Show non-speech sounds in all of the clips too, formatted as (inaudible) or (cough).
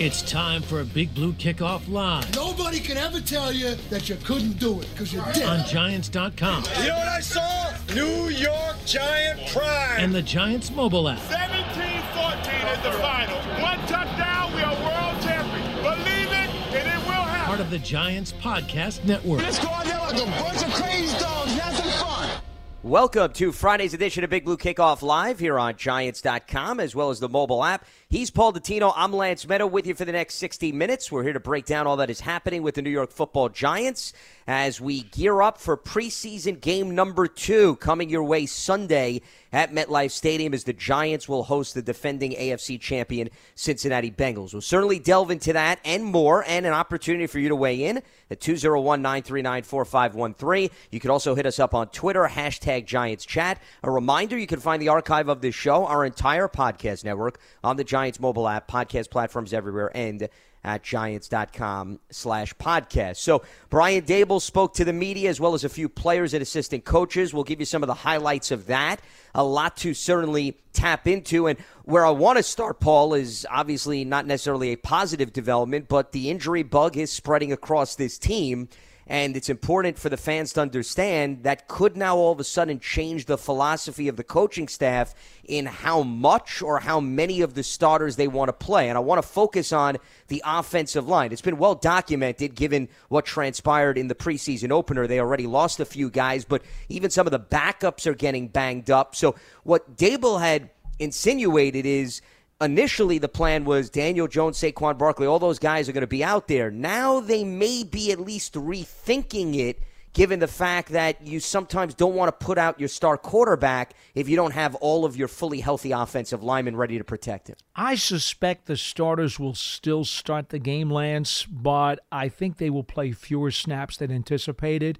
It's time for a Big Blue Kickoff Live Nobody can ever tell you that you couldn't do it because you did. on Giants.com You know what I saw? New York Giant Prime. and the Giants mobile app. 17-14 is the final. One touchdown, we are world champions. Believe it, and it will happen. Part of the Giants Podcast Network. Let's go out there like a bunch of crazy dogs. Have some fun. Welcome to Friday's edition of Big Blue Kickoff Live here on Giants.com as well as the mobile app. He's Paul Dottino. I'm Lance Meadow with you for the next 60 minutes. We're here to break down all that is happening with the New York football Giants as we gear up for preseason game number two coming your way Sunday at MetLife Stadium as the Giants will host the defending AFC champion Cincinnati Bengals. We'll certainly delve into that and more and an opportunity for you to weigh in at 201 939 4513. You can also hit us up on Twitter, hashtag Giants Chat. A reminder you can find the archive of this show, our entire podcast network, on the Giants mobile app, podcast platforms everywhere, and at giants.com slash podcast. So Brian Daboll spoke to the media as well as a few players and assistant coaches. We'll give you some of the highlights of that. A lot to certainly tap into. And where I want to start, Paul, is obviously not necessarily a positive development, but the injury bug is spreading across this team. And it's important for the fans to understand that could now all of a sudden change the philosophy of the coaching staff in how much or how many of the starters they want to play. And I want to focus on the offensive line. It's been well documented given what transpired in the preseason opener. They already lost a few guys, but even some of the backups are getting banged up. So what Daboll had insinuated is initially the plan was Daniel Jones, Saquon Barkley, all those guys are going to be out there. Now they may be at least rethinking it, given the fact that you sometimes don't want to put out your star quarterback if you don't have all of your fully healthy offensive linemen ready to protect him. I suspect the starters will still start the game, Lance, but I think they will play fewer snaps than anticipated.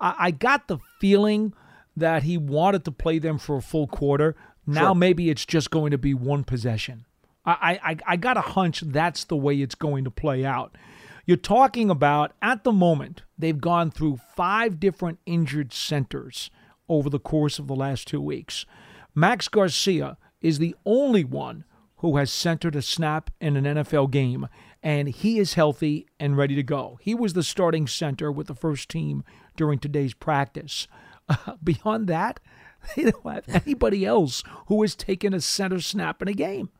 I, I got the feeling that he wanted to play them for a full quarter. Now Sure. maybe it's just going to be one possession. I, I, I got a hunch that's the way it's going to play out. You're talking about, at the moment, they've gone through five different injured centers over the course of the last two weeks. Max Garcia is the only one who has centered a snap in an NFL game, and he is healthy and ready to go. He was the starting center with the first team during today's practice. (laughs) beyond that, (laughs) they don't have anybody else who has taken a center snap in a game.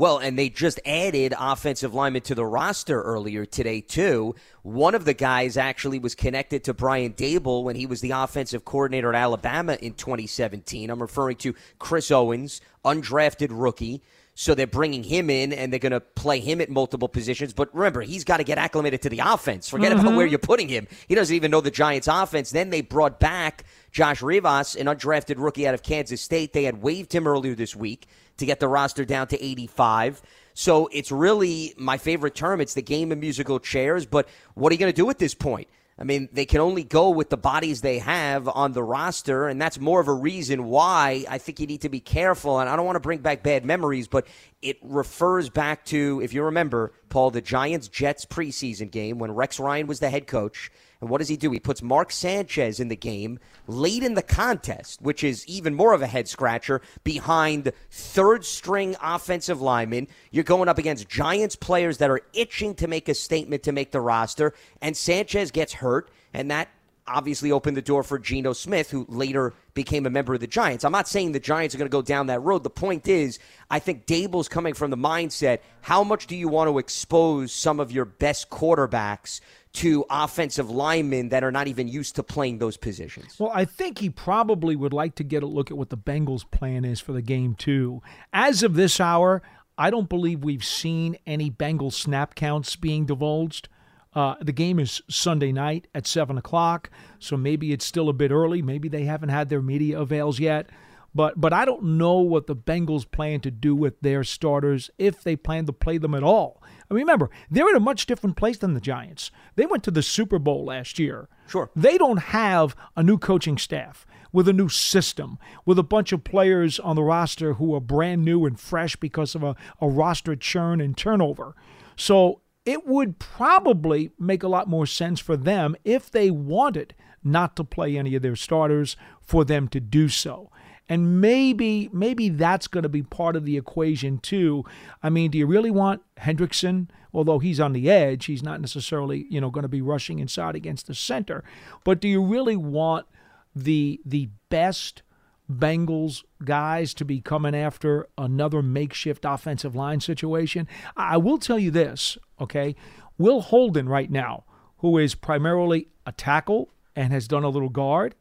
Well, and they just added offensive linemen to the roster earlier today, too. One of the guys actually was connected to Brian Daboll when he was the offensive coordinator at Alabama in 2017. I'm referring to Chris Owens, undrafted rookie. So they're bringing him in and they're going to play him at multiple positions. But remember, he's got to get acclimated to the offense. Forget about mm-hmm. where you're putting him. He doesn't even know the Giants' offense. Then they brought back Josh Rivas, an undrafted rookie out of Kansas State. They had waived him earlier this week to get the roster down to 85. So it's really my favorite term. It's the game of musical chairs. But what are you going to do at this point? I mean, they can only go with the bodies they have on the roster, and that's more of a reason why I think you need to be careful. And I don't want to bring back bad memories, but it refers back to, if you remember, Paul, the Giants Jets preseason game when Rex Ryan was the head coach. And what does he do? He puts Mark Sanchez in the game late in the contest, which is even more of a head scratcher, behind third string offensive linemen. You're going up against Giants players that are itching to make a statement to make the roster, and Sanchez gets hurt, and that obviously opened the door for Geno Smith, who later became a member of the Giants. I'm not saying the Giants are going to go down that road. The point is, I think Daboll's coming from the mindset how much do you want to expose some of your best quarterbacks to offensive linemen that are not even used to playing those positions? Well, I think he probably would like to get a look at what the Bengals' plan is for the game, too. As of this hour, I don't believe we've seen any Bengals snap counts being divulged. Uh, the game is Sunday night at 7 o'clock, so maybe it's still a bit early. Maybe they haven't had their media avails yet. But, but I don't know what the Bengals plan to do with their starters if they plan to play them at all. I mean, remember, they're in a much different place than the Giants. They went to the Super Bowl last year. Sure. They don't have a new coaching staff with a new system, with a bunch of players on the roster who are brand new and fresh because of a, a roster churn and turnover. So it would probably make a lot more sense for them if they wanted not to play any of their starters for them to do so. And maybe maybe that's going to be part of the equation too. I mean, do you really want Hendrickson? Although he's on the edge, he's not necessarily, you know, going to be rushing inside against the center. But do you really want the the best Bengals guys to be coming after another makeshift offensive line situation? I will tell you this, okay? Will Holden right now, who is primarily a tackle and has done a little guard,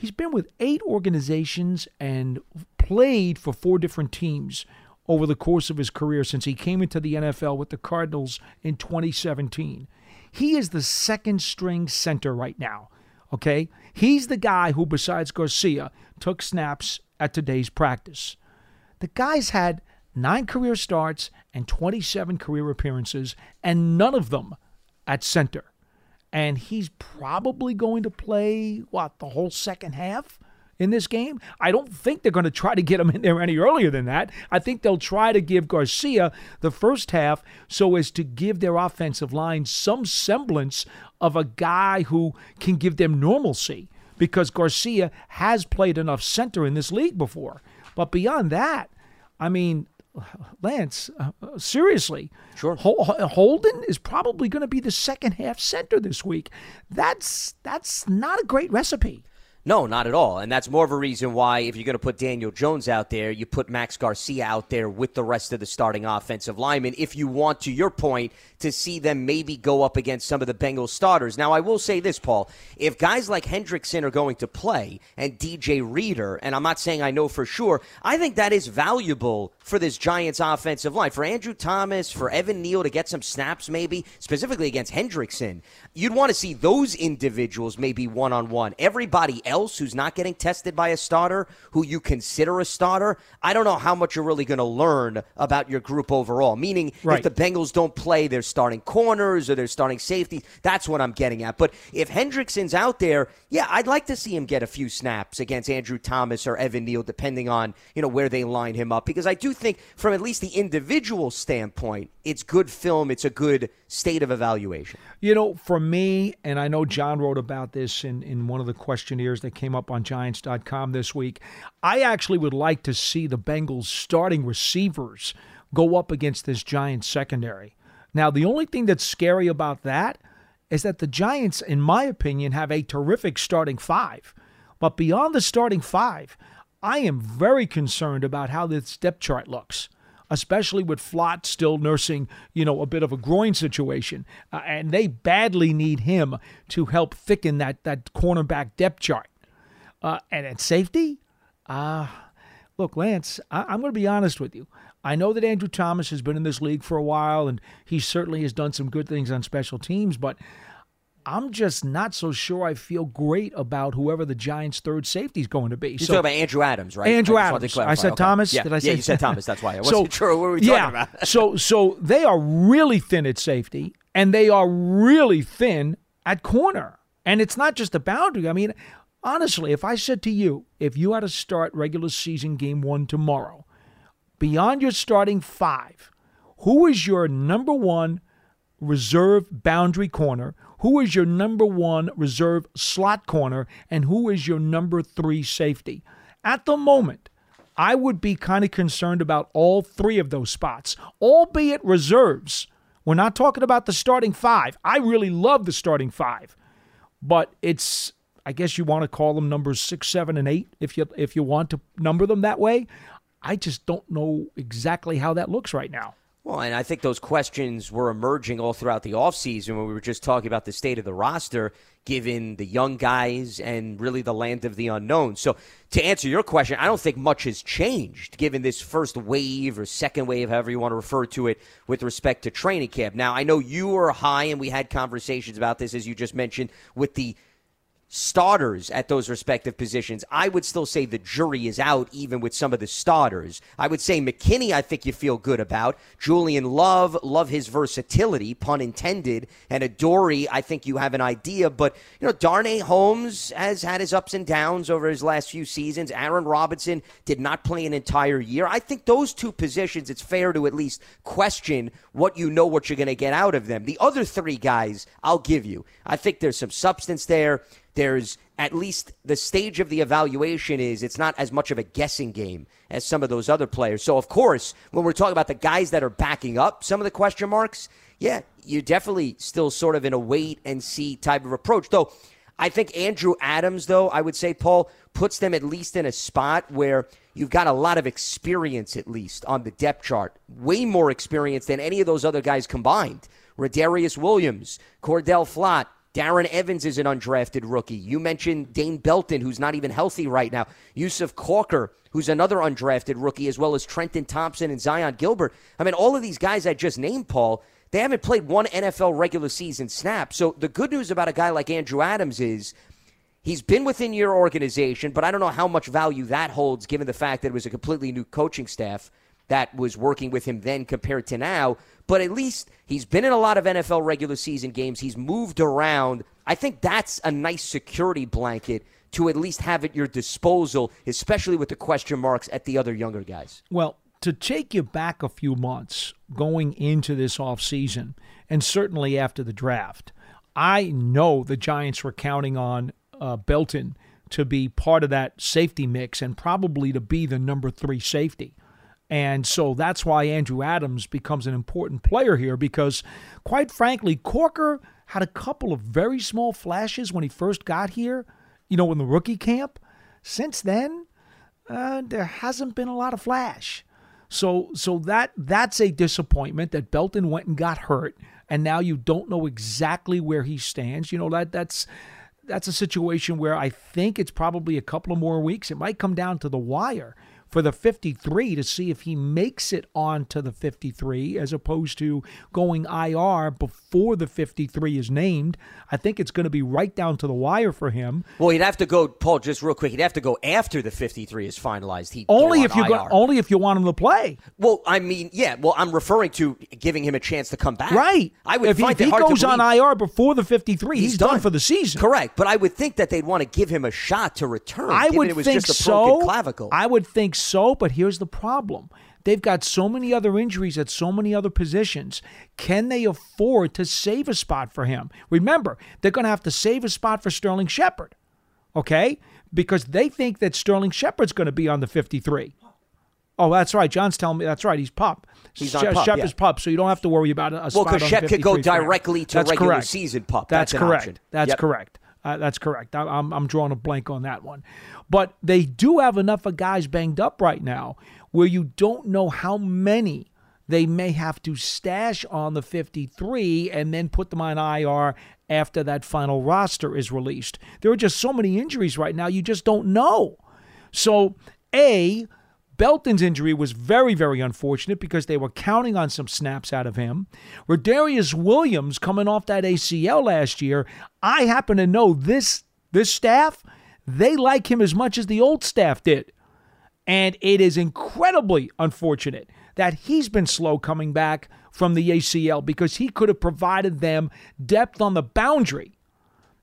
He's been with eight organizations and played for four different teams over the course of his career since he came into the NFL with the Cardinals in 2017. He is the second string center right now. Okay? He's the guy who, besides Garcia, took snaps at today's practice. The guy's had nine career starts and 27 career appearances, and none of them at center and he's probably going to play what the whole second half in this game. I don't think they're going to try to get him in there any earlier than that. I think they'll try to give Garcia the first half so as to give their offensive line some semblance of a guy who can give them normalcy because Garcia has played enough center in this league before. But beyond that, I mean, (sighs) Lance, uh, seriously, sure. Holden is probably going to be the second half center this week. That's that's not a great recipe. No, not at all. And that's more of a reason why, if you're going to put Daniel Jones out there, you put Max Garcia out there with the rest of the starting offensive linemen. If you want, to your point, to see them maybe go up against some of the Bengals starters. Now, I will say this, Paul. If guys like Hendrickson are going to play and DJ Reader, and I'm not saying I know for sure, I think that is valuable for this Giants offensive line. For Andrew Thomas, for Evan Neal to get some snaps, maybe, specifically against Hendrickson, you'd want to see those individuals maybe one on one. Everybody else who's not getting tested by a starter, who you consider a starter, I don't know how much you're really going to learn about your group overall. Meaning, right. if the Bengals don't play their starting corners or their starting safety, that's what I'm getting at. But if Hendrickson's out there, yeah, I'd like to see him get a few snaps against Andrew Thomas or Evan Neal, depending on you know where they line him up. Because I do think, from at least the individual standpoint, it's good film. It's a good state of evaluation. You know, for me, and I know John wrote about this in, in one of the questionnaires that came up on Giants.com this week. I actually would like to see the Bengals starting receivers go up against this Giants secondary. Now, the only thing that's scary about that is that the Giants, in my opinion, have a terrific starting five. But beyond the starting five, I am very concerned about how this depth chart looks especially with Flott still nursing, you know, a bit of a groin situation. Uh, and they badly need him to help thicken that, that cornerback depth chart. Uh, and at safety, uh, look, Lance, I, am going to be honest with you. I know that Andrew Thomas has been in this league for a while, and he certainly has done some good things on special teams, but – I'm just not so sure I feel great about whoever the Giants' third safety is going to be. You're so, talking about Andrew Adams, right? Andrew I Adams. I said okay. Thomas. Yeah. Did I say? Yeah, you said (laughs) Thomas. That's why I wasn't so, sure what were we yeah, talking about. (laughs) so, so they are really thin at safety, and they are really thin at corner. And it's not just the boundary. I mean, honestly, if I said to you, if you had to start regular season game one tomorrow, beyond your starting five, who is your number one reserve boundary corner? Who is your number one reserve slot corner? And who is your number three safety? At the moment, I would be kind of concerned about all three of those spots, albeit reserves. We're not talking about the starting five. I really love the starting five, but it's I guess you want to call them numbers six, seven, and eight if you if you want to number them that way. I just don't know exactly how that looks right now. Well, and I think those questions were emerging all throughout the offseason when we were just talking about the state of the roster, given the young guys and really the land of the unknown. So, to answer your question, I don't think much has changed given this first wave or second wave, however you want to refer to it, with respect to training camp. Now, I know you were high, and we had conversations about this, as you just mentioned, with the starters at those respective positions, I would still say the jury is out, even with some of the starters. I would say McKinney, I think you feel good about. Julian Love, love his versatility, pun intended. And Adoree', I think you have an idea. But, you know, Darnay Holmes has had his ups and downs over his last few seasons. Aaron Robinson did not play an entire year. I think those two positions, it's fair to at least question what you know what you're going to get out of them. The other three guys, I'll give you. I think there's some substance there there's at least the stage of the evaluation is it's not as much of a guessing game as some of those other players. So, of course, when we're talking about the guys that are backing up some of the question marks, yeah, you're definitely still sort of in a wait and see type of approach. Though, I think Andrew Adams, though, I would say, Paul, puts them at least in a spot where you've got a lot of experience, at least, on the depth chart. Way more experience than any of those other guys combined. Rodarius Williams, Cor'Dale Flott, Darren Evans is an undrafted rookie. You mentioned Dane Belton, who's not even healthy right now. Yusuf Corker, who's another undrafted rookie, as well as Trenton Thompson and Zyon Gilbert. I mean, all of these guys I just named, Paul, they haven't played one NFL regular season snap. So the good news about a guy like Andrew Adams is he's been within your organization, but I don't know how much value that holds given the fact that it was a completely new coaching staff that was working with him then compared to now. But at least he's been in a lot of NFL regular season games. He's moved around. I think that's a nice security blanket to at least have at your disposal, especially with the question marks at the other younger guys. Well, to take you back a few months going into this offseason, and certainly after the draft, I know the Giants were counting on uh, Belton to be part of that safety mix and probably to be the number three safety. And so that's why Andrew Adams becomes an important player here because, quite frankly, Corker had a couple of very small flashes when he first got here, you know, in the rookie camp. Since then, uh, there hasn't been a lot of flash. So, so that that's a disappointment that Belton went and got hurt, and now you don't know exactly where he stands. You know that that's that's a situation where I think it's probably a couple of more weeks. It might come down to the wire for the 53 to see if he makes it onto the 53 as opposed to going IR before the 53 is named. I think it's going to be right down to the wire for him. Well, he'd have to go, Paul. Just real quick, he'd have to go after the 53 is finalized. He only if you go, only if you want him to play. Well, I mean, yeah. Well, I'm referring to giving him a chance to come back. Right. I would if he, if he goes on IR before the 53, he's, he's done. done. for the season. Correct. But I would think that they'd want to give him a shot to return. I would it was think just a so. clavicle. I would think so. But here's the problem. They've got so many other injuries at so many other positions. Can they afford to save a spot for him? Remember, they're going to have to save a spot for Sterling Shepard, okay? Because they think that Sterling Shepard's going to be on the 53. Oh, that's right. John's telling me that's right. He's pup. He's on pup, Shep is yeah. pup, so you don't have to worry about a, well, spot because on Shep could go 53 for him. directly to That's regular correct. season pup. That's, That's, correct. That's Yep. correct. Uh, that's correct. I, I'm, I'm drawing a blank on that one. But they do have enough of guys banged up right now where you don't know how many they may have to stash on the 53 and then put them on IR after that final roster is released. There are just so many injuries right now, you just don't know. So, A, Belton's injury was very, very unfortunate because they were counting on some snaps out of him. Rodarius Williams coming off that ACL last year, I happen to know this this staff, they like him as much as the old staff did. And it is incredibly unfortunate that he's been slow coming back from the ACL because he could have provided them depth on the boundary.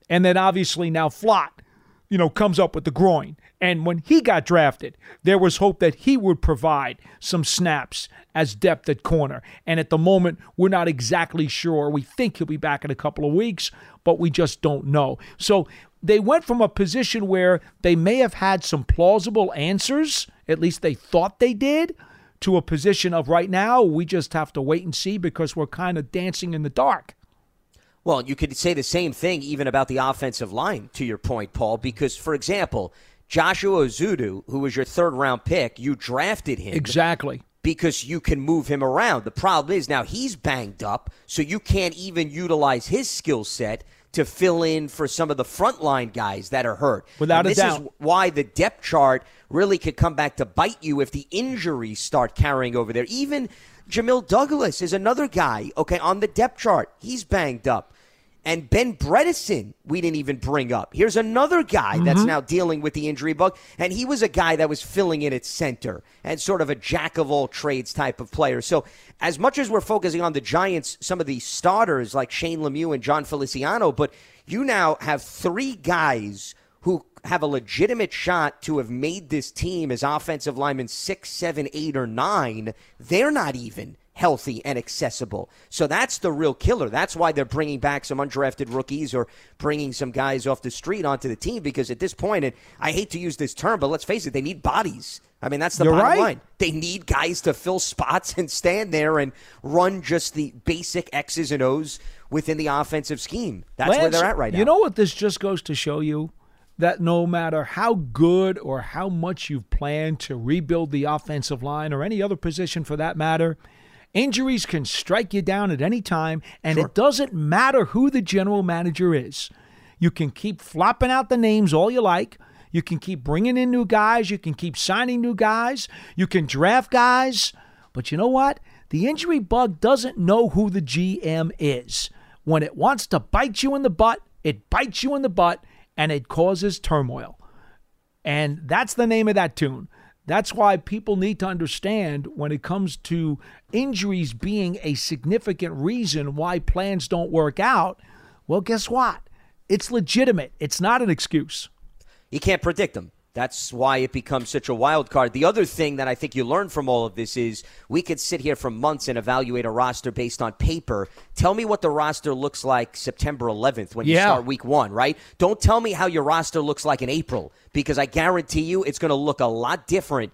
And then obviously now Flott, you know, comes up with the groin. And when he got drafted, there was hope that he would provide some snaps as depth at corner. And at the moment, we're not exactly sure. We think he'll be back in a couple of weeks, but we just don't know. So they went from a position where they may have had some plausible answers, at least they thought they did, to a position of right now, we just have to wait and see because we're kind of dancing in the dark. Well, you could say the same thing even about the offensive line, to your point, Paul, because, for example, Joshua Ezeudu, who was your third round pick, you drafted him. Exactly. Because you can move him around. The problem is now he's banged up, so you can't even utilize his skill set to fill in for some of the frontline guys that are hurt. Without and a this doubt. is why the depth chart really could come back to bite you if the injuries start carrying over there. Even Jamil Douglas is another guy, okay, on the depth chart. He's banged up. And Ben Bredeson, we didn't even bring up. Here's another guy that's mm-hmm. now dealing with the injury bug. And he was a guy that was filling in at center and sort of a jack of all trades type of player. So, as much as we're focusing on the Giants, some of these starters like Shane Lemieux and Jon Feliciano, but you now have three guys who have a legitimate shot to have made this team as offensive linemen six, seven, eight, or nine. They're not even healthy and accessible. So that's the real killer. That's why they're bringing back some undrafted rookies or bringing some guys off the street onto the team because at this point, and I hate to use this term, but let's face it, they need bodies. I mean, that's the You're bottom right. line. They need guys to fill spots and stand there and run just the basic X's and O's within the offensive scheme. That's where they're at right now. You know what this just goes to show you? That no matter how good or how much you've planned to rebuild the offensive line or any other position for that matter, injuries can strike you down at any time, and it doesn't matter who the general manager is. You can keep flopping out the names all you like. You can keep bringing in new guys. You can keep signing new guys. You can draft guys. But you know what? The injury bug doesn't know who the GM is. When it wants to bite you in the butt, it bites you in the butt and it causes turmoil. And that's the name of that tune. That's why people need to understand when it comes to injuries being a significant reason why plans don't work out. Well, guess what? It's legitimate. It's not an excuse. You can't predict them. That's why it becomes such a wild card. The other thing that I think you learn from all of this is we could sit here for months and evaluate a roster based on paper. Tell me what the roster looks like September 11th when you start week one, right? Don't tell me how your roster looks like in April because I guarantee you it's going to look a lot different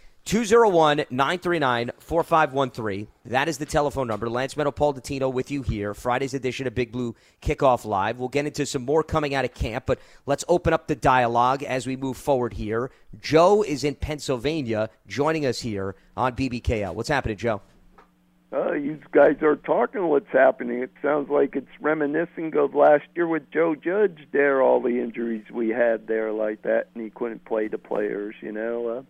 201 939 4513. That is the telephone number. Lance Meadow, Paul Dottino with you here. Friday's edition of Big Blue Kickoff Live. We'll get into some more coming out of camp, but let's open up the dialogue as we move forward here. Joe is in Pennsylvania joining us here on BBKL. What's happening, Joe? Uh, you guys are talking what's happening. It sounds like it's reminiscing of last year with Joe Judge there, all the injuries we had there like that, and he couldn't play the players, you know. Uh,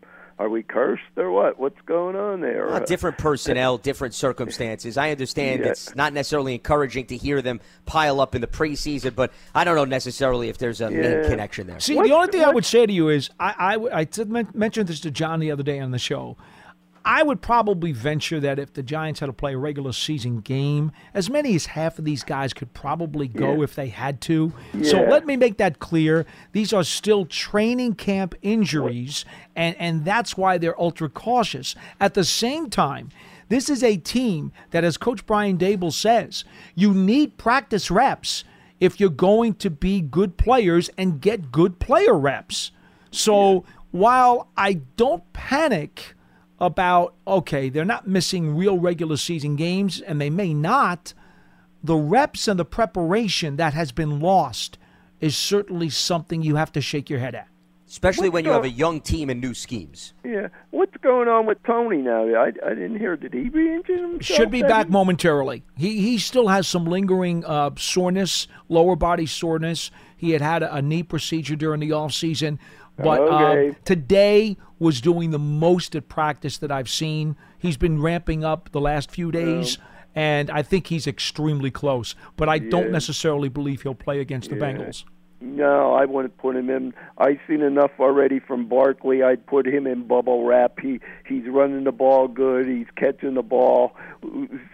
are we cursed or what? What's going on there? Uh, different personnel, different circumstances. I understand Yeah. it's not necessarily encouraging to hear them pile up in the preseason, but I don't know necessarily if there's a main connection there. See, the only thing I would say to you is I, did men- mentioned this to John the other day on the show. I would probably venture that if the Giants had to play a regular season game, as many as half of these guys could probably go Yeah. if they had to. So let me make that clear. These are still training camp injuries, and, and that's why they're ultra cautious. At the same time, this is a team that, as Coach Brian Daboll says, you need practice reps if you're going to be good players and get good player reps. So while I don't panic about, okay, they're not missing real regular season games, and they may not, the reps and the preparation that has been lost is certainly something you have to shake your head at. Especially What's when you have a young team and new schemes. Yeah. What's going on with Toney now? I, I didn't hear. Did he re-injure himself? Should be then? back momentarily. He he still has some lingering uh, soreness, lower body soreness. He had had a, a knee procedure during the off season, but Okay. uh, today was doing the most at practice that I've seen. He's been ramping up the last few days. And I think he's extremely close, but I don't necessarily believe he'll play against the Yeah. Bengals. No, I wouldn't put him in. I've seen enough already from Barkley. I'd put him in bubble wrap. He he's running the ball good. He's catching the ball.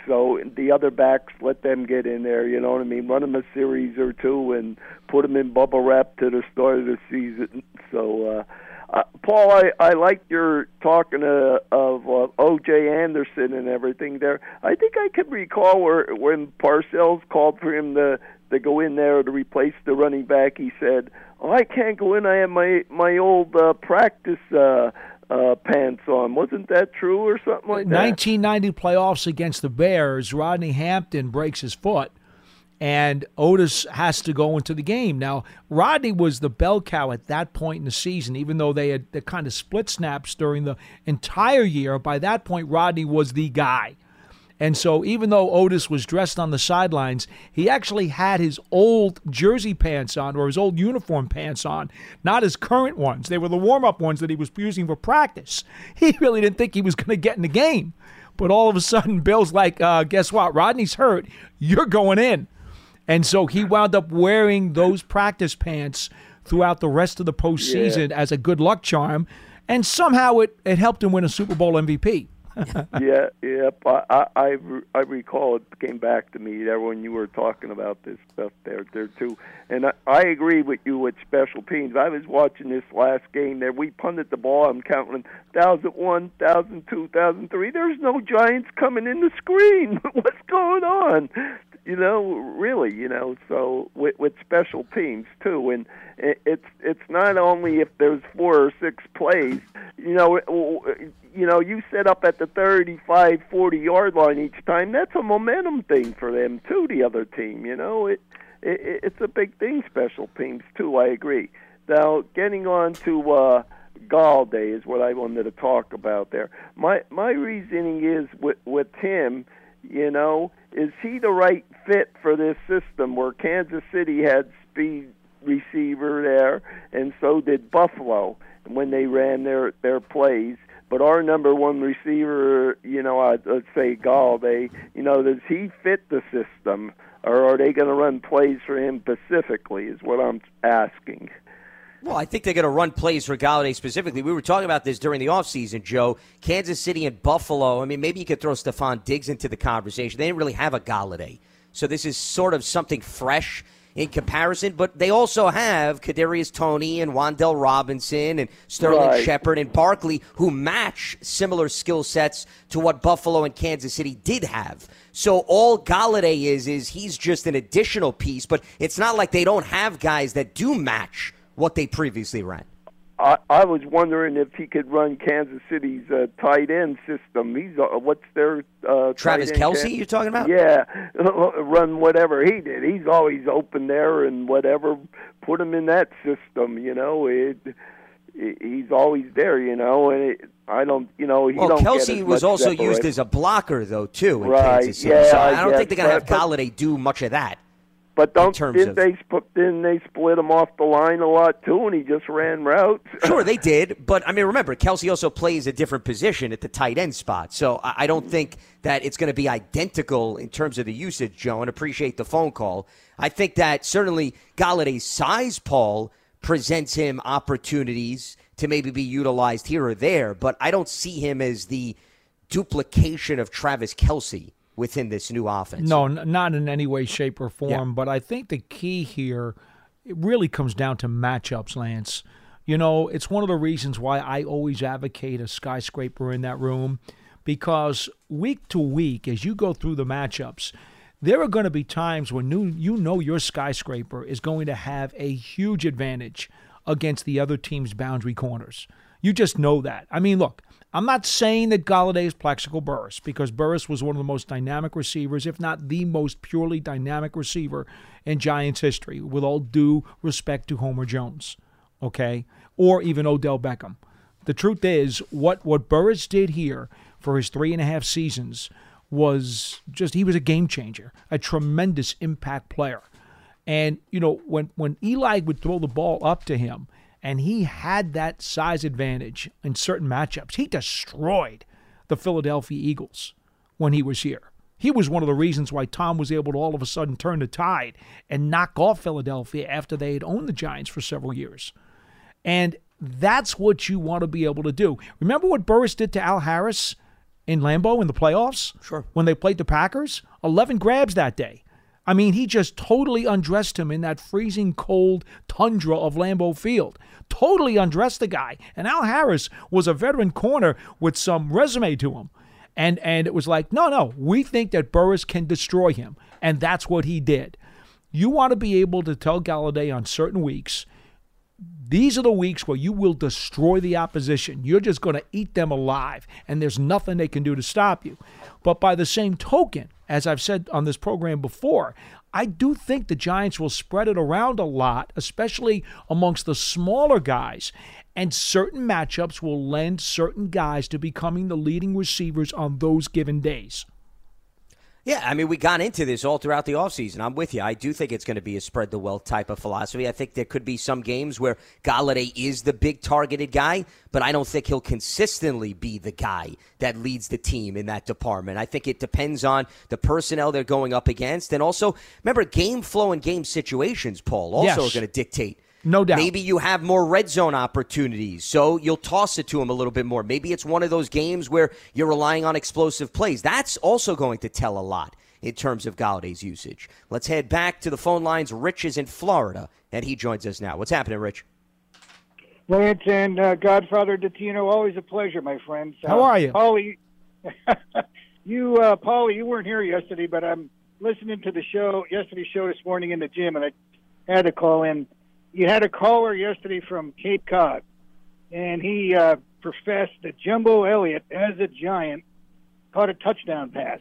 So the other backs, let them get in there. You know what I mean? Run them a series or two and put them in bubble wrap to the start of the season. So uh, Uh, Paul, I I like your talking uh, of uh, O.J. Anderson and everything there. I think I could recall where when Parcells called for him to to go in there to replace the running back. He said, "Oh, I can't go in. I have my my old uh, practice." Uh, uh, pants on. Wasn't that true or something like that? 1990 playoffs against the Bears. Rodney Hampton breaks his foot, and Otis has to go into the game. Now, Rodney was the bell cow at that point in the season, even though they had the kind of split snaps during the entire year. By that point, Rodney was the guy. And so, even though Otis was dressed on the sidelines, he actually had his old jersey pants on or his old uniform pants on, not his current ones. They were the warm up ones that he was using for practice. (laughs) He really didn't think he was going to get in the game. But all of a sudden, (laughs) Bill's like, uh, guess what? Rodney's hurt. You're going in. And so he wound up wearing those practice pants throughout the rest of the postseason yeah. as a good luck charm. And somehow it, it helped him win a Super Bowl MVP. (laughs) yeah, yep. I, I I recall it came back to me there when you were talking about this stuff there there too, and I, I agree with you with special teams. I was watching this last game there. We punted the ball. I'm counting thousand one, thousand two, thousand three. There's no Giants coming in the screen. (laughs) What's going on? You know, really, you know. So with with special teams too, and it's it's not only if there's four or six plays. You know, you know, you set up at the 35, 40 yard line each time. That's a momentum thing for them too. The other team, you know, it, it it's a big thing. Special teams too. I agree. Now, getting on to uh, Golladay is what I wanted to talk about there. My my reasoning is with with him. You know, is he the right fit for this system where Kansas City had speed receiver there, and so did Buffalo when they ran their their plays. But our number one receiver, you know, uh, let's say Golladay, you know, does he fit the system, or are they going to run plays for him specifically? Is what I'm asking. Well, I think they're going to run plays for Golladay specifically. We were talking about this during the offseason, Joe. Kansas City and Buffalo. I mean, maybe you could throw Stefon Diggs into the conversation. They didn't really have a Golladay. So this is sort of something fresh in comparison, but they also have Kadarius Toney and Wan'Dale Robinson and Sterling right. Shepard and Barkley who match similar skill sets to what Buffalo and Kansas City did have. So all Golladay is is he's just an additional piece, but it's not like they don't have guys that do match what they previously ran. I, I was wondering if he could run Kansas City's uh, tight end system. He's uh, what's their uh, Travis Kelce? You're talking about? Yeah, (laughs) run whatever he did. He's always open there and whatever. Put him in that system. You know, it, it, he's always there. You know, and it, I don't. You know, he well, don't Kelce was also separate. used as a blocker though too in right. Kansas City. Yeah, so I, I don't think they're gonna guess. have Golladay do much of that. But don't didn't of, they split? Didn't they split him off the line a lot too, and he just ran routes? (laughs) sure, they did. But I mean, remember, Kelce also plays a different position at the tight end spot, so I, don't think that it's going to be identical in terms of the usage. Joe, and appreciate the phone call. I think that certainly Golladay's size, Paul, presents him opportunities to maybe be utilized here or there, but I don't see him as the duplication of Travis Kelce within this new offense. No, n- not in any way, shape, or form. Yeah. But I think the key here it really comes down to matchups, Lance. You know, it's one of the reasons why I always advocate a skyscraper in that room because week to week, as you go through the matchups, there are going to be times when you, you know your skyscraper is going to have a huge advantage against the other team's boundary corners. You just know that. I mean, look, I'm not saying that Golladay is Plaxico Burress because Burress was one of the most dynamic receivers, if not the most purely dynamic receiver in Giants history, with all due respect to Homer Jones, okay, or even Odell Beckham. The truth is, what what Burress did here for his three and a half seasons was just he was a game changer, a tremendous impact player. And you know when when Eli would throw the ball up to him and he had that size advantage in certain matchups. He destroyed the Philadelphia Eagles when he was here. He was one of the reasons why Tom was able to all of a sudden turn the tide and knock off Philadelphia after they had owned the Giants for several years. And that's what you want to be able to do. Remember what Burress did to Al Harris in Lambeau in the playoffs? Sure. When they played the Packers? 11 grabs that day. I mean, he just totally undressed him in that freezing cold tundra of Lambeau Field. Totally undressed the guy. And Al Harris was a veteran corner with some resume to him. And and it was like, no, no, we think that Burress can destroy him. And that's what he did. You want to be able to tell Golladay on certain weeks, these are the weeks where you will destroy the opposition. You're just going to eat them alive, and there's nothing they can do to stop you. But by the same token, as I've said on this program before, I do think the Giants will spread it around a lot, especially amongst the smaller guys. And certain matchups will lend certain guys to becoming the leading receivers on those given days. Yeah, I mean, we got into this all throughout the offseason. I'm with you. I do think it's going to be a spread the wealth type of philosophy. I think there could be some games where Golladay is the big targeted guy, but I don't think he'll consistently be the guy that leads the team in that department. I think it depends on the personnel they're going up against. And also, remember, game flow and game situations, Paul, also Yes. are going to dictate No doubt. Maybe you have more red zone opportunities, so you'll toss it to him a little bit more. Maybe it's one of those games where you're relying on explosive plays. That's also going to tell a lot in terms of Golladay's usage. Let's head back to the phone lines. Rich is in Florida, and he joins us now. What's happening, Rich? Lance and uh, Godfather Dottino, always a pleasure, my friends. How Uh, are you? Paulie? (laughs) you, uh, Paulie, you weren't here yesterday, but I'm listening to the show, yesterday's show this morning in the gym, and I had to call in. You had a caller yesterday from Cape Cod, and he uh, professed that Jumbo Elliott, as a giant, caught a touchdown pass.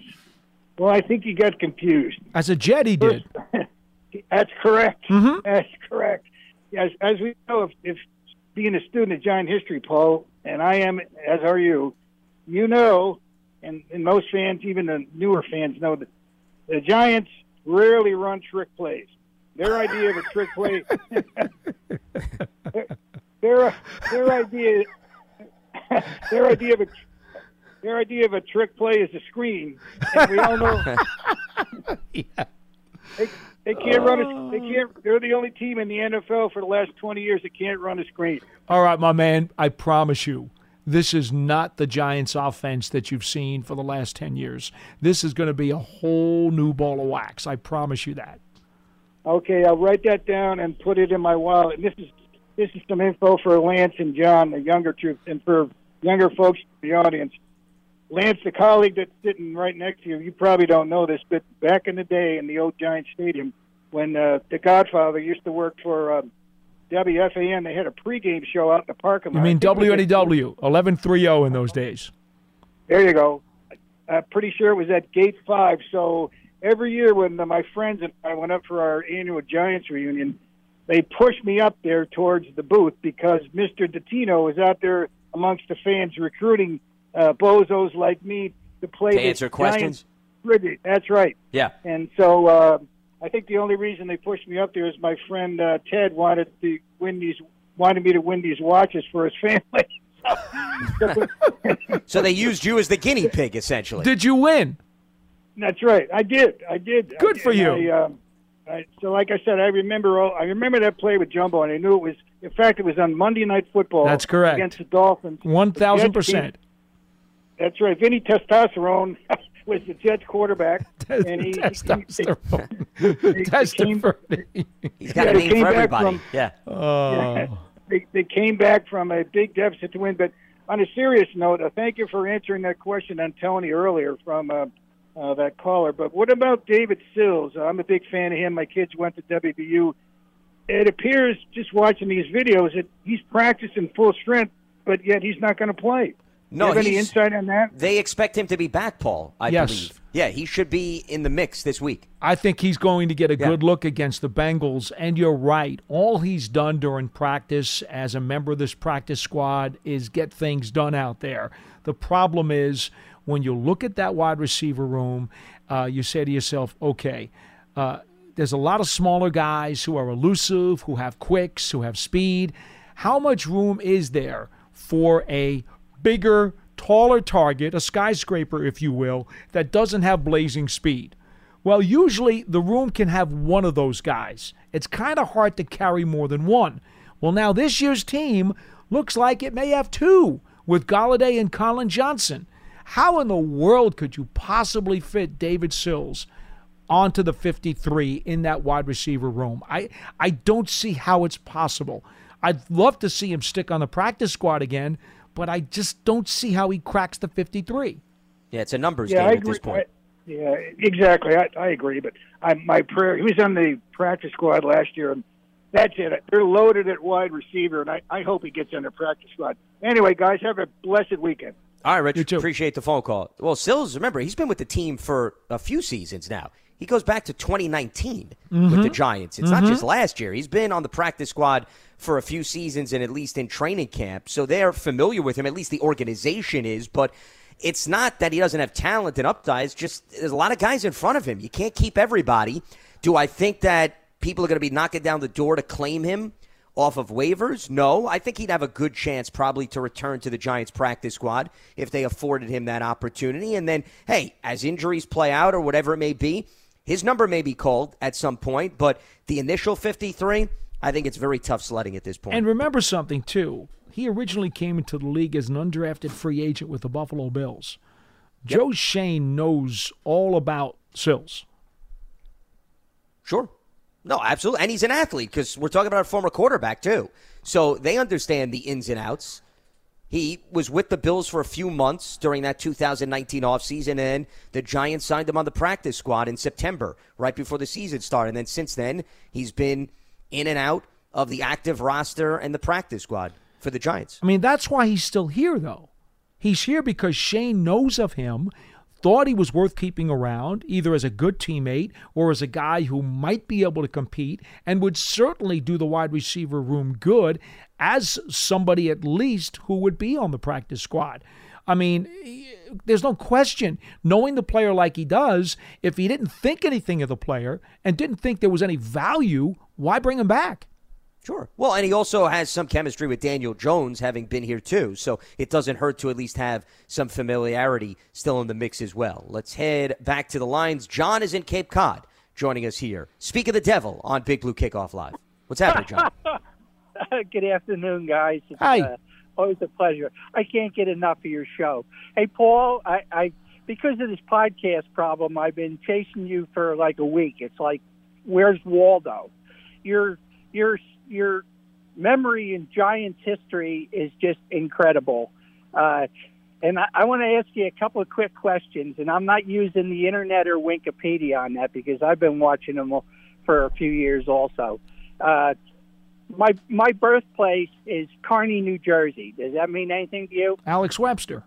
Well, I think he got confused. As a Jet, he did. (laughs) That's correct. Mhm. That's correct. As as we know, if, if being a student of giant history, Paul, and I am, as are you, you know, and, and most fans, even the newer fans, know that the Giants rarely run trick plays. Their idea of a trick play, their, their their idea, their idea of a their idea of a trick play is a screen, and we all know (laughs) they, they can't run a, they oh. can't they're the only team in the NFL for the last 20 years that can't run a screen. All right, my man, I promise you, this is not the Giants offense that you've seen for the last 10 years. This is going to be a whole new ball of wax. I promise you that. Okay, I'll write that down and put it in my wallet. And this is this is some info for Lance and John, the younger troops, and for younger folks in the audience. Lance, the colleague that's sitting right next to you, you probably don't know this, but back in the day in the old Giant Stadium, when uh, the Godfather used to work for um, WFAN, they had a pregame show out in the parking lot. You mean I think it was at- WNEW, 1130 in those days. There you go. I'm pretty sure it was at Gate Five. So every year when my friends and I went up for our annual Giants reunion, they pushed me up there towards the booth because Mr. Dottino was out there amongst the fans recruiting uh, bozos like me to play To this answer questions? tribute. That's right. Yeah. And so uh, I think the only reason they pushed me up there is my friend uh, Ted wanted to win these wanted me to win these watches for his family. (laughs) (laughs) So they used you as the guinea pig, essentially. Did you win? That's right. I did. I did. I Good did. for you. I, um, I, so, like I said, I remember. All, I remember that play with Jumbo, and I knew it was. In fact, it was on Monday Night Football. That's correct. Against the Dolphins. 1,000%. That's right. Vinny Testosterone (laughs) was the Jets quarterback, (laughs) and he, Testosterone. (laughs) he, he, Testosterone. He's got a name for everybody. from- yeah. Oh. they, they came back from a big deficit to win. But on a serious note, uh, thank you for answering that question on Tony earlier from uh, uh, that caller. But what about David Sills? I'm a big fan of him. My kids went to WVU. It appears just watching these videos that he's practicing full strength, but yet he's not going to play. No, you have any insight on that? They expect him to be back, Paul, I Yes. believe. Yeah, he should be in the mix this week. I think he's going to get a good look against the Bengals. And you're right. All he's done during practice as a member of this practice squad is get things done out there. The problem is when you look at that wide receiver room, uh, you say to yourself, okay, uh, there's a lot of smaller guys who are elusive, who have quicks, who have speed. How much room is there for a bigger, taller target, a skyscraper, if you will, that doesn't have blazing speed? Well, usually the room can have one of those guys. It's kind of hard to carry more than one. Well, now this year's team looks like it may have two with Golladay and Collin Johnson. How in the world could you possibly fit David Sills onto the 53 in that wide receiver room. I I don't see how it's possible. I'd love to see him stick on the practice squad again, but I just don't see how he cracks the 53. Yeah, it's a numbers Yeah, game I at agree. this point. I- yeah, exactly. I, I agree, but I, my prayer. He was on the practice squad last year, and that's it. They're loaded at wide receiver, and I, I hope he gets on the practice squad. Anyway, guys, have a blessed weekend. All right, Rich, appreciate the phone call. Well, Sills, remember, he's been with the team for a few seasons now. He goes back to 2019 with Mm-hmm. the Giants. It's not just last year. He's been on the practice squad for a few seasons and at least in training camp. So they're familiar with him, at least the organization is. But it's not that he doesn't have talent and upside. It's just there's a lot of guys in front of him. You can't keep everybody. Do I think that people are going to be knocking down the door to claim him? Off of waivers? No. I think he'd have a good chance probably to return to the Giants practice squad if they afforded him that opportunity. And then, hey, as injuries play out or whatever it may be, his number may be called at some point, but the initial 53, I think it's very tough sledding at this point. And remember something too. He originally came into the league as an undrafted free agent with the Buffalo Bills. Joe Schoen knows all about Sills. Sure. No, absolutely. And he's an athlete because we're talking about a former quarterback, too. So they understand the ins and outs. He was with the Bills for a few months during that 2019 offseason, and the Giants signed him on the practice squad in September, right before the season started. And then since then, he's been in and out of the active roster and the practice squad for the Giants. I mean, that's why he's still here, though. He's here because Schoen knows of him, thought he was worth keeping around, either as a good teammate or as a guy who might be able to compete and would certainly do the wide receiver room good as somebody at least who would be on the practice squad. I mean, there's no question, knowing the player like he does, if he didn't think anything of the player and didn't think there was any value, why bring him back? Sure. Well, and he also has some chemistry with Daniel Jones, having been here too. So it doesn't hurt to at least have some familiarity still in the mix as well. Let's head back to the lines. John is in Cape Cod, joining us here. Speak of the devil on Big Blue Kickoff Live. What's happening, John? (laughs) Good afternoon, guys. It's, Hi. Uh, always a pleasure. I can't get enough of your show. Hey, Paul, I, I because of this podcast problem, I've been chasing you for like a week. It's like, where's Waldo? Your your your memory in Giants history is just incredible. Uh, and I, I want to ask you a couple of quick questions. And I'm not using the internet or Wikipedia on that because I've been watching them for a few years also. Uh, my my birthplace is Kearny, New Jersey. Does that mean anything to you? Alex Webster.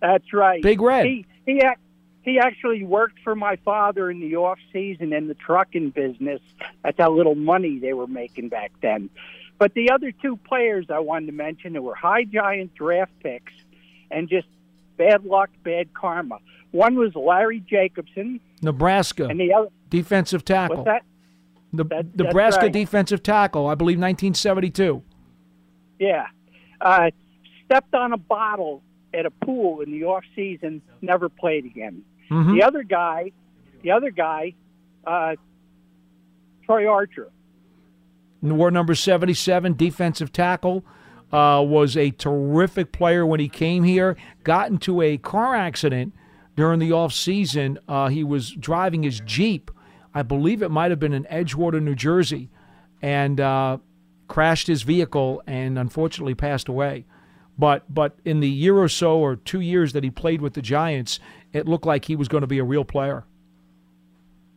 That's right. Big Red. He he ac- he actually worked for my father in the off season in the trucking business. That's how little money they were making back then. But the other two players I wanted to mention who were high giant draft picks and just bad luck, bad karma. One was Larry Jacobson, Nebraska. and the other defensive tackle. what's that? The That- Nebraska right. defensive tackle, I believe 1972. Yeah. Uh, stepped on a bottle at a pool in the off season, never played again. Mhm. The other guy, the other guy, uh, Troy Archer. War number 77, defensive tackle. Uh, was a terrific player when he came here. Got into a car accident during the off season. Uh, he was driving his Jeep. I believe it might have been in Edgewater, New Jersey, and uh, crashed his vehicle and unfortunately passed away. But but in the year or so or two years that he played with the Giants, it looked like he was going to be a real player.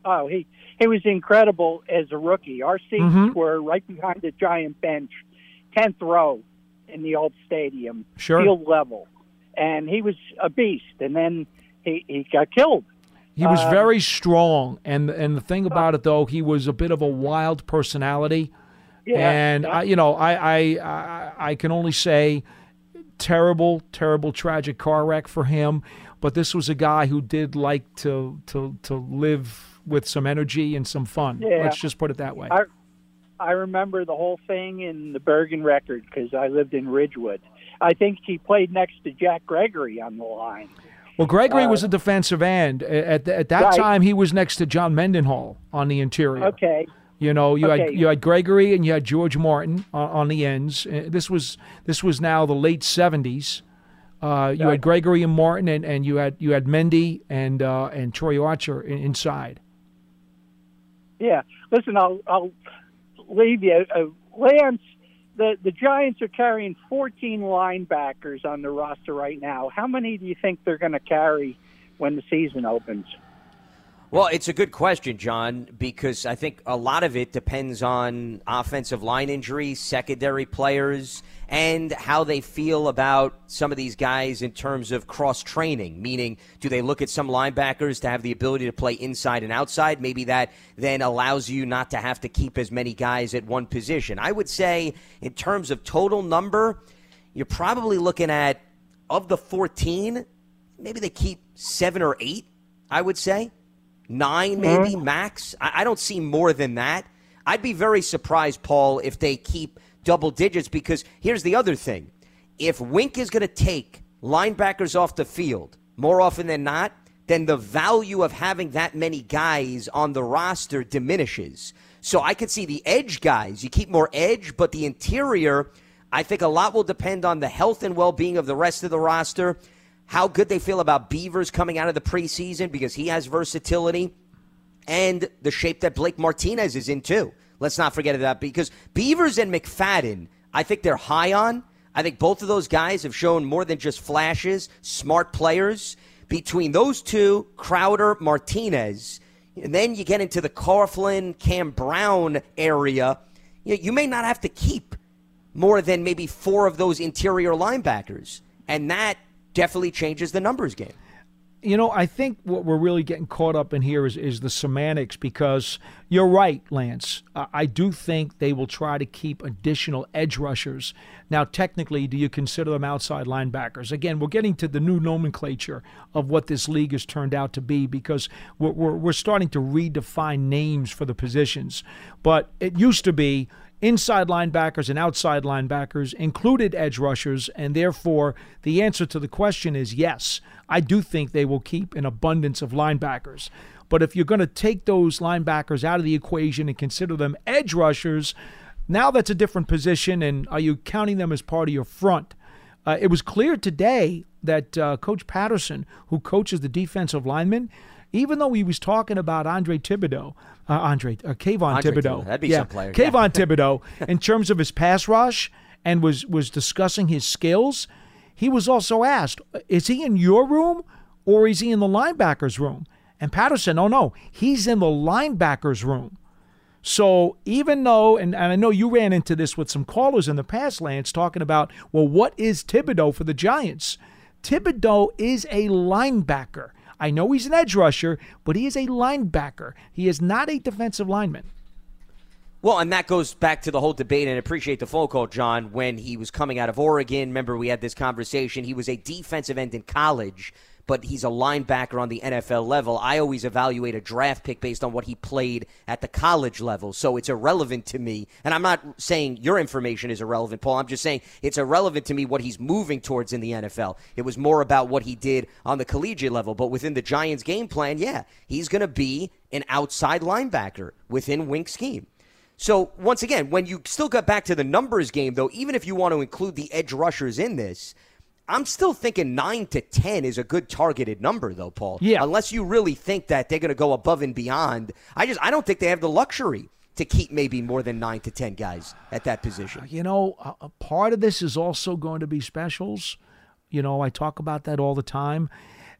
Oh, he he was incredible as a rookie. Our seats Mhm. were right behind the giant bench, tenth row in the old stadium, Sure. field level, and he was a beast. And then he he got killed. He was Um, very strong, and and the thing about it though, he was a bit of a wild personality. Yeah, and yeah. I, you know, I, I I I can only say, terrible, terrible, tragic car wreck for him. But this was a guy who did like to to to live with some energy and some fun. Yeah. Let's just put it that way. I I remember the whole thing in the Bergen record because I lived in Ridgewood. I think he played next to Jack Gregory on the line. Well, Gregory Uh, was a defensive end. At, at that Right. time, he was next to John Mendenhall on the interior. Okay. You know, you had you had Gregory and you had George Martin on, on the ends. Uh, This was this was now the late seventies. Uh, you had Gregory and Martin, and, and you had you had Mendy and uh, and Troy Archer in, inside. Yeah. Listen, I'll I'll leave you. Uh, Lance, the the Giants are carrying 14 linebackers on the roster right now. How many do you think they're going to carry when the season opens? Well, it's a good question, John, because I think a lot of it depends on offensive line injuries, secondary players, and how they feel about some of these guys in terms of cross training. Meaning, do they look at some linebackers to have the ability to play inside and outside? Maybe that then allows you not to have to keep as many guys at one position. I would say, in terms of total number, you're probably looking at, of the 14, maybe they keep seven or eight, I would say nine maybe mm-hmm. max. I, I don't see more than that. I'd be very surprised, Paul, if they keep double digits because here's the other thing. If Wink is going to take linebackers off the field more often than not, then the value of having that many guys on the roster diminishes. So I could see the edge guys, you keep more edge, but the interior, I think a lot will depend on the health and well being of the rest of the roster how good they feel about Beavers coming out of the preseason because he has versatility and the shape that Blake Martinez is in too. Let's not forget that because Beavers and McFadden, I think they're high on. I think both of those guys have shown more than just flashes, smart players. Between those two, Crowder, Martinez, and then you get into the Coughlin, Cam Brown area, you may not have to keep more than maybe four of those interior linebackers. And that definitely changes the numbers game. You know, I think what we're really getting caught up in here is, is the semantics because you're right, Lance. I do think they will try to keep additional edge rushers. Now, technically, do you consider them outside linebackers? Again, we're getting to the new nomenclature of what this league has turned out to be because we're, we're, we're starting to redefine names for the positions. But it used to be inside linebackers and outside linebackers, included edge rushers, and therefore the answer to the question is yes. I do think they will keep an abundance of linebackers. But if you're going to take those linebackers out of the equation and consider them edge rushers, now that's a different position. And are you counting them as part of your front? Uh, it was clear today that uh, Coach Patterson, who coaches the defensive linemen, even though he was talking about Andre Thibodeaux, uh, Andre, uh, Kayvon Andre Thibodeaux, that'd be yeah, some player, Kayvon yeah. (laughs) Thibodeaux, in terms of his pass rush, and was was discussing his skills. He was also asked, "Is he in your room or is he in the linebackers room?" And Patterson, "Oh no, he's in the linebackers room." So even though, and, and I know you ran into this with some callers in the past, Lance, talking about, well, what is Thibodeaux for the Giants? Thibodeaux is a linebacker. I know he's an edge rusher, but he is a linebacker. He is not a defensive lineman. Well, and that goes back to the whole debate, and I appreciate the phone call, John, when he was coming out of Oregon. Remember, we had this conversation. He was a defensive end in college, but he's a linebacker on the NFL level. I always evaluate a draft pick based on what he played at the college level. So it's irrelevant to me. And I'm not saying your information is irrelevant, Paul. I'm just saying it's irrelevant to me what he's moving towards in the NFL. It was more about what he did on the collegiate level. But within the Giants' game plan, yeah, he's going to be an outside linebacker within Wink's scheme. So once again, when you still got back to the numbers game, though, even if you want to include the edge rushers in this, I'm still thinking nine to ten is a good targeted number, though, Paul. Yeah. Unless you really think that they're going to go above and beyond, I just I don't think they have the luxury to keep maybe more than nine to ten guys at that position. You know, a part of this is also going to be specials. You know, I talk about that all the time.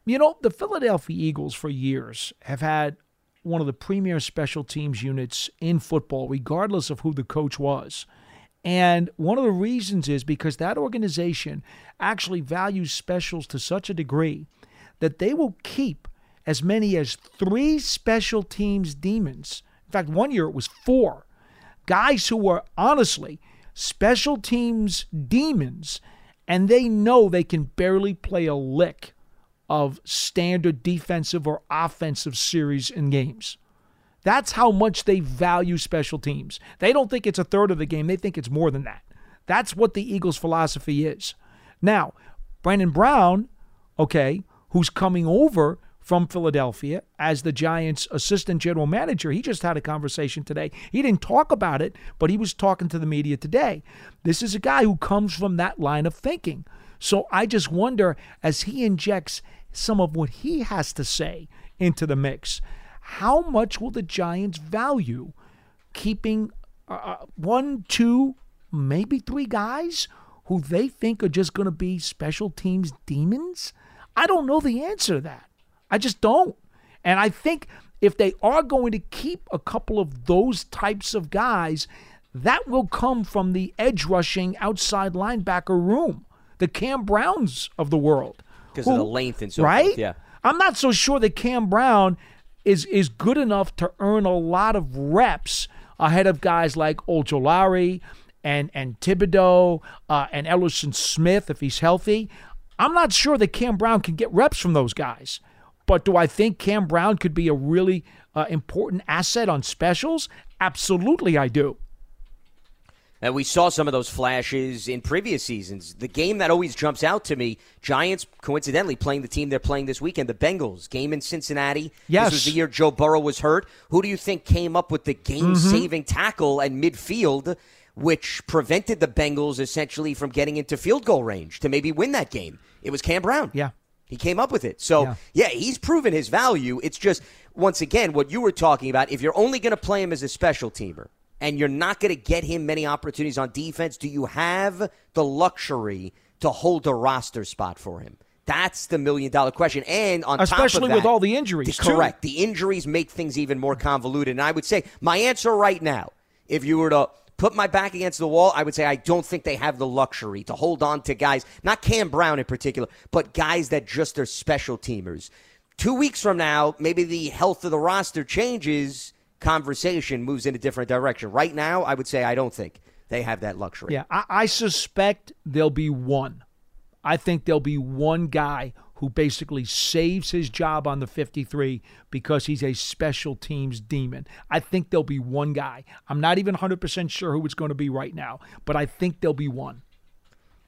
You know, the Philadelphia Eagles for years have had one of the premier special teams units in football, regardless of who the coach was. And one of the reasons is because that organization actually values specials to such a degree that they will keep as many as three special teams demons. In fact, one year it was four guys who were honestly special teams demons, and they know they can barely play a lick of standard defensive or offensive series in games. That's how much they value special teams. They don't think it's a third of the game, they think it's more than that. That's what the Eagles' philosophy is. Now, Brandon Brown, okay, who's coming over from Philadelphia as the Giants' assistant general manager. He just had a conversation today. He didn't talk about it, but he was talking to the media today. This is a guy who comes from that line of thinking. So I just wonder as he injects some of what he has to say into the mix, how much will the Giants value keeping uh, uh one, two, maybe three guys who they think are just going to be special teams demons? I don't know the answer to that. I just don't. And I think if they are going to keep a couple of those types of guys, that will come from the edge rushing outside linebacker room, the Cam Browns of the world. Because of the length and so right? forth. Yeah. I'm not so sure that Cam Brown is is good enough to earn a lot of reps ahead of guys like Ojulari and and Thibodeaux uh, and Elerson Smith if he's healthy. I'm not sure that Cam Brown can get reps from those guys. But do I think Cam Brown could be a really uh, important asset on specials? Absolutely, I do. And we saw some of those flashes in previous seasons. The game that always jumps out to me, Giants coincidentally playing the team they're playing this weekend, the Bengals. Game in Cincinnati. Yes. This was the year Joe Burrow was hurt. Who do you think came up with the game saving mm-hmm. tackle and midfield, which prevented the Bengals essentially from getting into field goal range to maybe win that game? It was Cam Brown. Yeah. He came up with it. So, yeah. yeah, he's proven his value. It's just, once again, what you were talking about, if you're only going to play him as a special teamer, and you're not going to get him many opportunities on defense, do you have the luxury to hold a roster spot for him? That's the million dollar question. And on especially that, with all the injuries, correct. Too. The injuries make things even more convoluted. And I would say my answer right now, if you were to put my back against the wall, I would say I don't think they have the luxury to hold on to guys, not Cam Brown in particular, but guys that just are special teamers. Two weeks from now, maybe the health of the roster changes conversation moves in a different direction. Right now, I would say I don't think they have that luxury. Yeah, I, I suspect there'll be one. I think there'll be one guy who basically saves his job on the 53 because he's a special teams demon. I think there'll be one guy. I'm not even 100% sure who it's going to be right now, but I think there'll be one.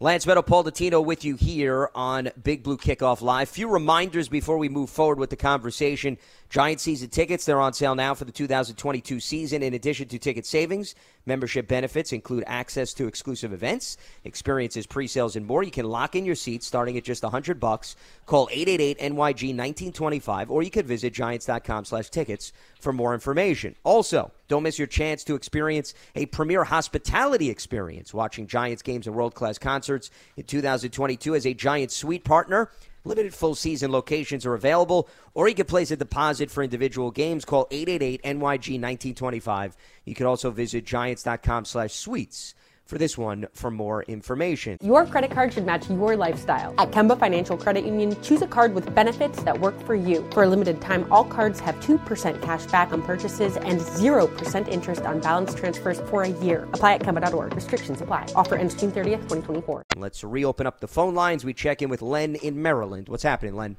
Lance Medow, Paul Dottino with you here on Big Blue Kickoff Live. Few reminders before we move forward with the conversation. Giant season tickets, they're on sale now for the 2022 season. In addition to ticket savings, membership benefits include access to exclusive events, experiences, pre-sales, and more. You can lock in your seats starting at just 100 bucks. Call 888-NYG-1925, or you could visit giants.com slash tickets for more information. Also, don't miss your chance to experience a premier hospitality experience watching Giants games and world-class concerts in 2022 as a Giants suite partner. Limited full season locations are available, or you can place a deposit for individual games. Call 888-NYG-1925. You can also visit giants.com slash suites for this one for more information. Your credit card should match your lifestyle. At Kemba Financial Credit Union, choose a card with benefits that work for you. For a limited time, all cards have 2% cash back on purchases and 0% interest on balance transfers for a year. Apply at Kemba.org. Restrictions apply. Offer ends June 30th, 2024. Let's reopen up the phone lines. We check in with Len in Maryland. What's happening, Len?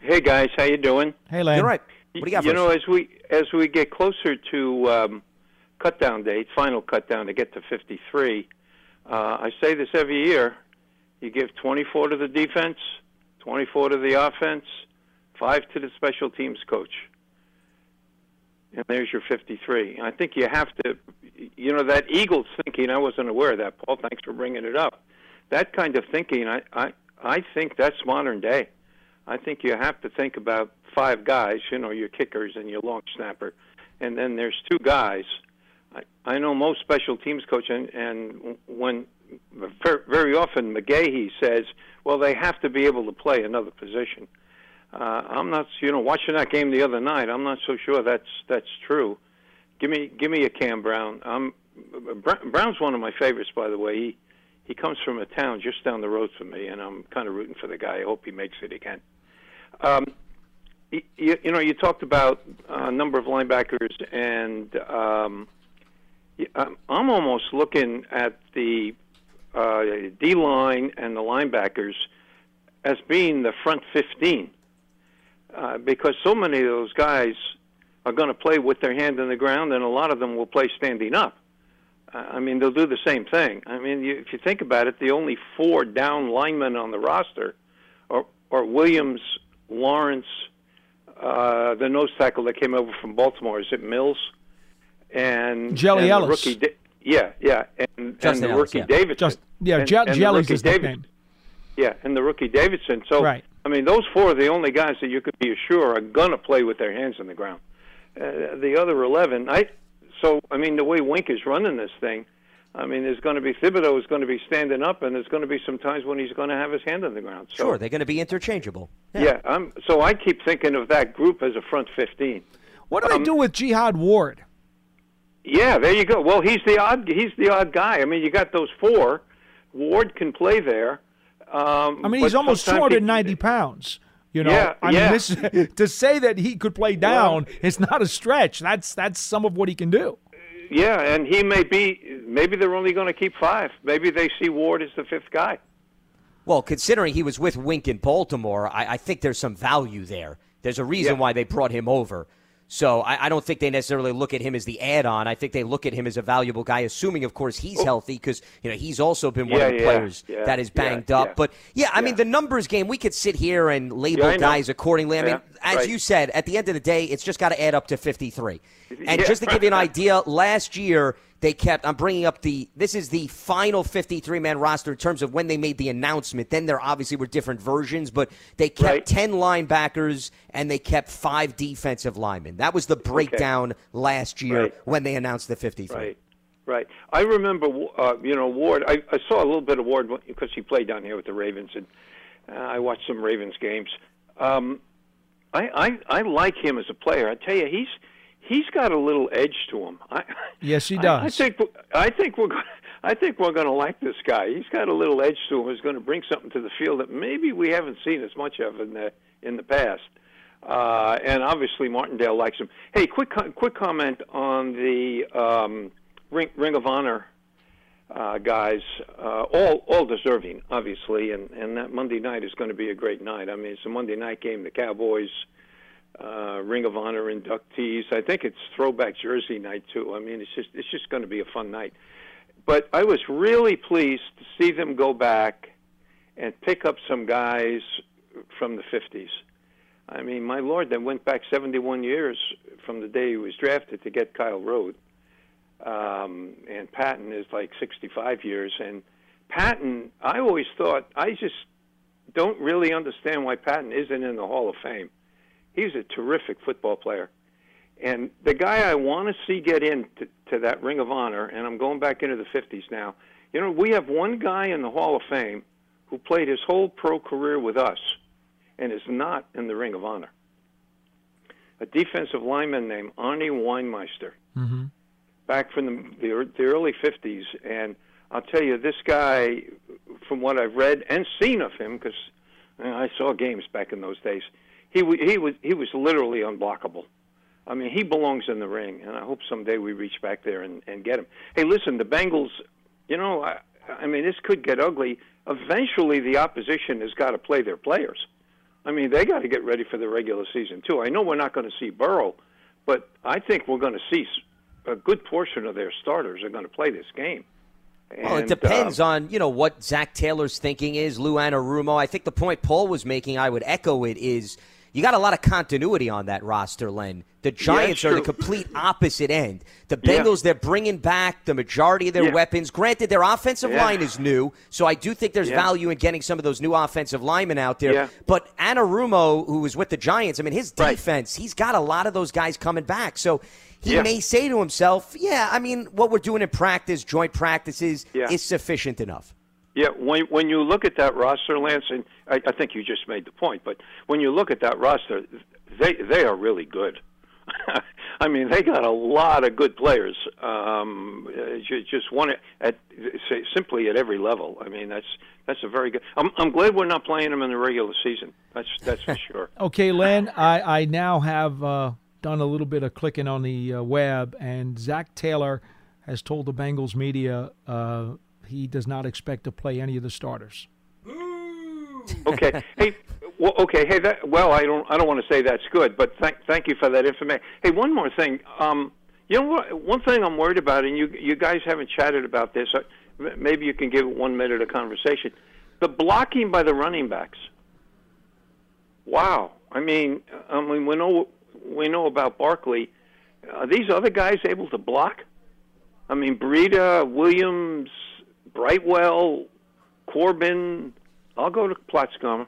Hey guys, how you doing? Hey Len. You're right. What do you got? You us? know, as we as we get closer to um, cut down date, final cut down to get to 53. Uh, I say this every year. You give 24 to the defense, 24 to the offense, five to the special teams coach. And there's your 53. I think you have to, you know, that Eagles thinking, I wasn't aware of that, Paul. Thanks for bringing it up. That kind of thinking, I, I, I think that's modern day. I think you have to think about five guys, you know, your kickers and your long snapper, and then there's two guys – I, know most special teams coach, and, and when very often McGaughey says, well, they have to be able to play another position. Uh, I'm not, you know, watching that game the other night. I'm not so sure that's that's true. Give me give me a Cam Brown. I'm, Brown's one of my favorites, by the way. He he comes from a town just down the road from me, and I'm kind of rooting for the guy. I hope he makes it again. Um, you, you know, you talked about a number of linebackers and um, I'm almost looking at the uh, D line and the linebackers as being the front 15 uh, because so many of those guys are going to play with their hand in the ground, and a lot of them will play standing up. Uh, I mean, they'll do the same thing. I mean, you, if you think about it, the only four down linemen on the roster are, are Williams, Lawrence, uh, the nose tackle that came over from Baltimore. Is it Mills? And Jelly and Ellis. Rookie, yeah, yeah, and, and the Ellis, rookie yeah. Davidson. Just yeah, and, Je- and Jelly's the his rookie nickname. Yeah, and the rookie Davidson. So, Right. I mean, those four are the only guys that you could be sure are going to play with their hands on the ground. uh, the other eleven. I so I mean the way Wink is running this thing, I mean there's going to be Thibodeaux is going to be standing up, and there's going to be some times when he's going to have his hand on the ground. So, Sure, they're going to be interchangeable. Yeah, I'm, so I keep thinking of that group as a front fifteen. What do they do with Jihad Ward? Yeah, there you go. Well, he's the odd he's the odd guy. I mean, you got those four. Ward can play there. Um, I mean, he's almost sometimes he- 290 pounds. You know, Yeah, I yeah. mean, this (laughs) to say that he could play down is not a stretch. That's that's some of what he can do. Yeah, and he may be. Maybe they're only going to keep five. Maybe they see Ward as the fifth guy. Well, considering he was with Wink in Baltimore, I, I think there's some value there. There's a reason Yeah. why they brought him over. So I, I don't think they necessarily look at him as the add-on. I think they look at him as a valuable guy, assuming, of course, he's oh. healthy because you know he's also been one Yeah, of the yeah, players yeah, that is banged up. But yeah, I mean the numbers game. We could sit here and label guys accordingly. I mean, as right. you said, at the end of the day, it's just got to add up to 53. And just to give you an idea, last year they kept. I'm bringing up the. This is the final 53 man roster in terms of when they made the announcement. Then there obviously were different versions, but they kept Right. 10 linebackers and they kept five defensive linemen. That was the breakdown last year Right. when they announced the 53. Right, right. I remember, uh, you know, Ward. I, I saw a little bit of Ward because he played down here with the Ravens, and uh, I watched some Ravens games. Um, I, I I like him as a player. I tell you, he's he's got a little edge to him. I, Yes, he does. I think I think we're going. I think we're going to like this guy. He's got a little edge to him. He's going to bring something to the field that maybe we haven't seen as much of in the in the past. Uh, and obviously Martindale likes him. Hey, quick quick comment on the um, Ring, Ring of Honor uh, guys. Uh, all all deserving, obviously, and and that Monday night is going to be a great night. I mean, it's a Monday night game. The Cowboys. Uh, Ring of Honor inductees. I think it's throwback jersey night too. I mean, it's just it's just going to be a fun night. But I was really pleased to see them go back and pick up some guys from the 50s. I mean, my lord, they went back 71 years from the day he was drafted to get Kyle Rote. Um, and Patton is like 65 years. And Patton, I always thought, I just don't really understand why Patton isn't in the Hall of Fame. He's a terrific football player. And the guy I want to see get into to that Ring of Honor, and I'm going back into the 50s now. You know, we have one guy in the Hall of Fame who played his whole pro career with us and is not in the Ring of Honor. A defensive lineman named Arnie Weinmeister, Mm-hmm. back from the, the, the early 50s. And I'll tell you, this guy, from what I've read and seen of him, because I saw games back in those days, he, he, was, he was literally unblockable. I mean, he belongs in the ring, and I hope someday we reach back there and, and get him. Hey, listen, the Bengals, you know, I, I mean, this could get ugly. Eventually, the opposition has got to play their players. I mean, they got to get ready for the regular season, too. I know we're not going to see Burrow, but I think we're going to see a good portion of their starters are going to play this game. Well, it depends uh, on you know what Zac Taylor's thinking is. Lou Anarumo. I think the point Paul was making, I would echo it, is you got a lot of continuity on that roster, Len. The Giants are the complete (laughs) opposite end. The Yeah. Bengals, they're bringing back the majority of their Yeah. weapons. Granted, their offensive Yeah. line is new, so I do think there's Yeah. value in getting some of those new offensive linemen out there. Yeah. But Anarumo, who was with the Giants, I mean, his defense, he's got a lot of those guys coming back. So he Yeah. may say to himself, yeah, I mean, what we're doing in practice, joint practices, Yeah. is sufficient enough. Yeah, when when you look at that roster, Lance, and I, I think you just made the point, but when you look at that roster, they they are really good. (laughs) I mean, they got a lot of good players. Um, just one at say, simply at every level. I mean, that's that's a very good. I'm I'm glad we're not playing them in the regular season. That's that's for (laughs) sure. Okay, Len, I, I now have uh, done a little bit of clicking on the uh, web, and Zac Taylor has told the Bengals media uh, he does not expect to play any of the starters. okay. Hey, well, okay. Hey, that, well, I don't, I don't want to say that's good, but thank, thank you for that information. Hey, one more thing. Um, you know what? One thing I'm worried about, and you, you guys haven't chatted about this. Maybe you can give it one minute of conversation. The blocking by the running backs. Wow. I mean, I mean, we know, we know about Barkley. Are these other guys able to block? I mean, Breida, Williams, Brightwell, Corbin. I'll go to Platzgummer.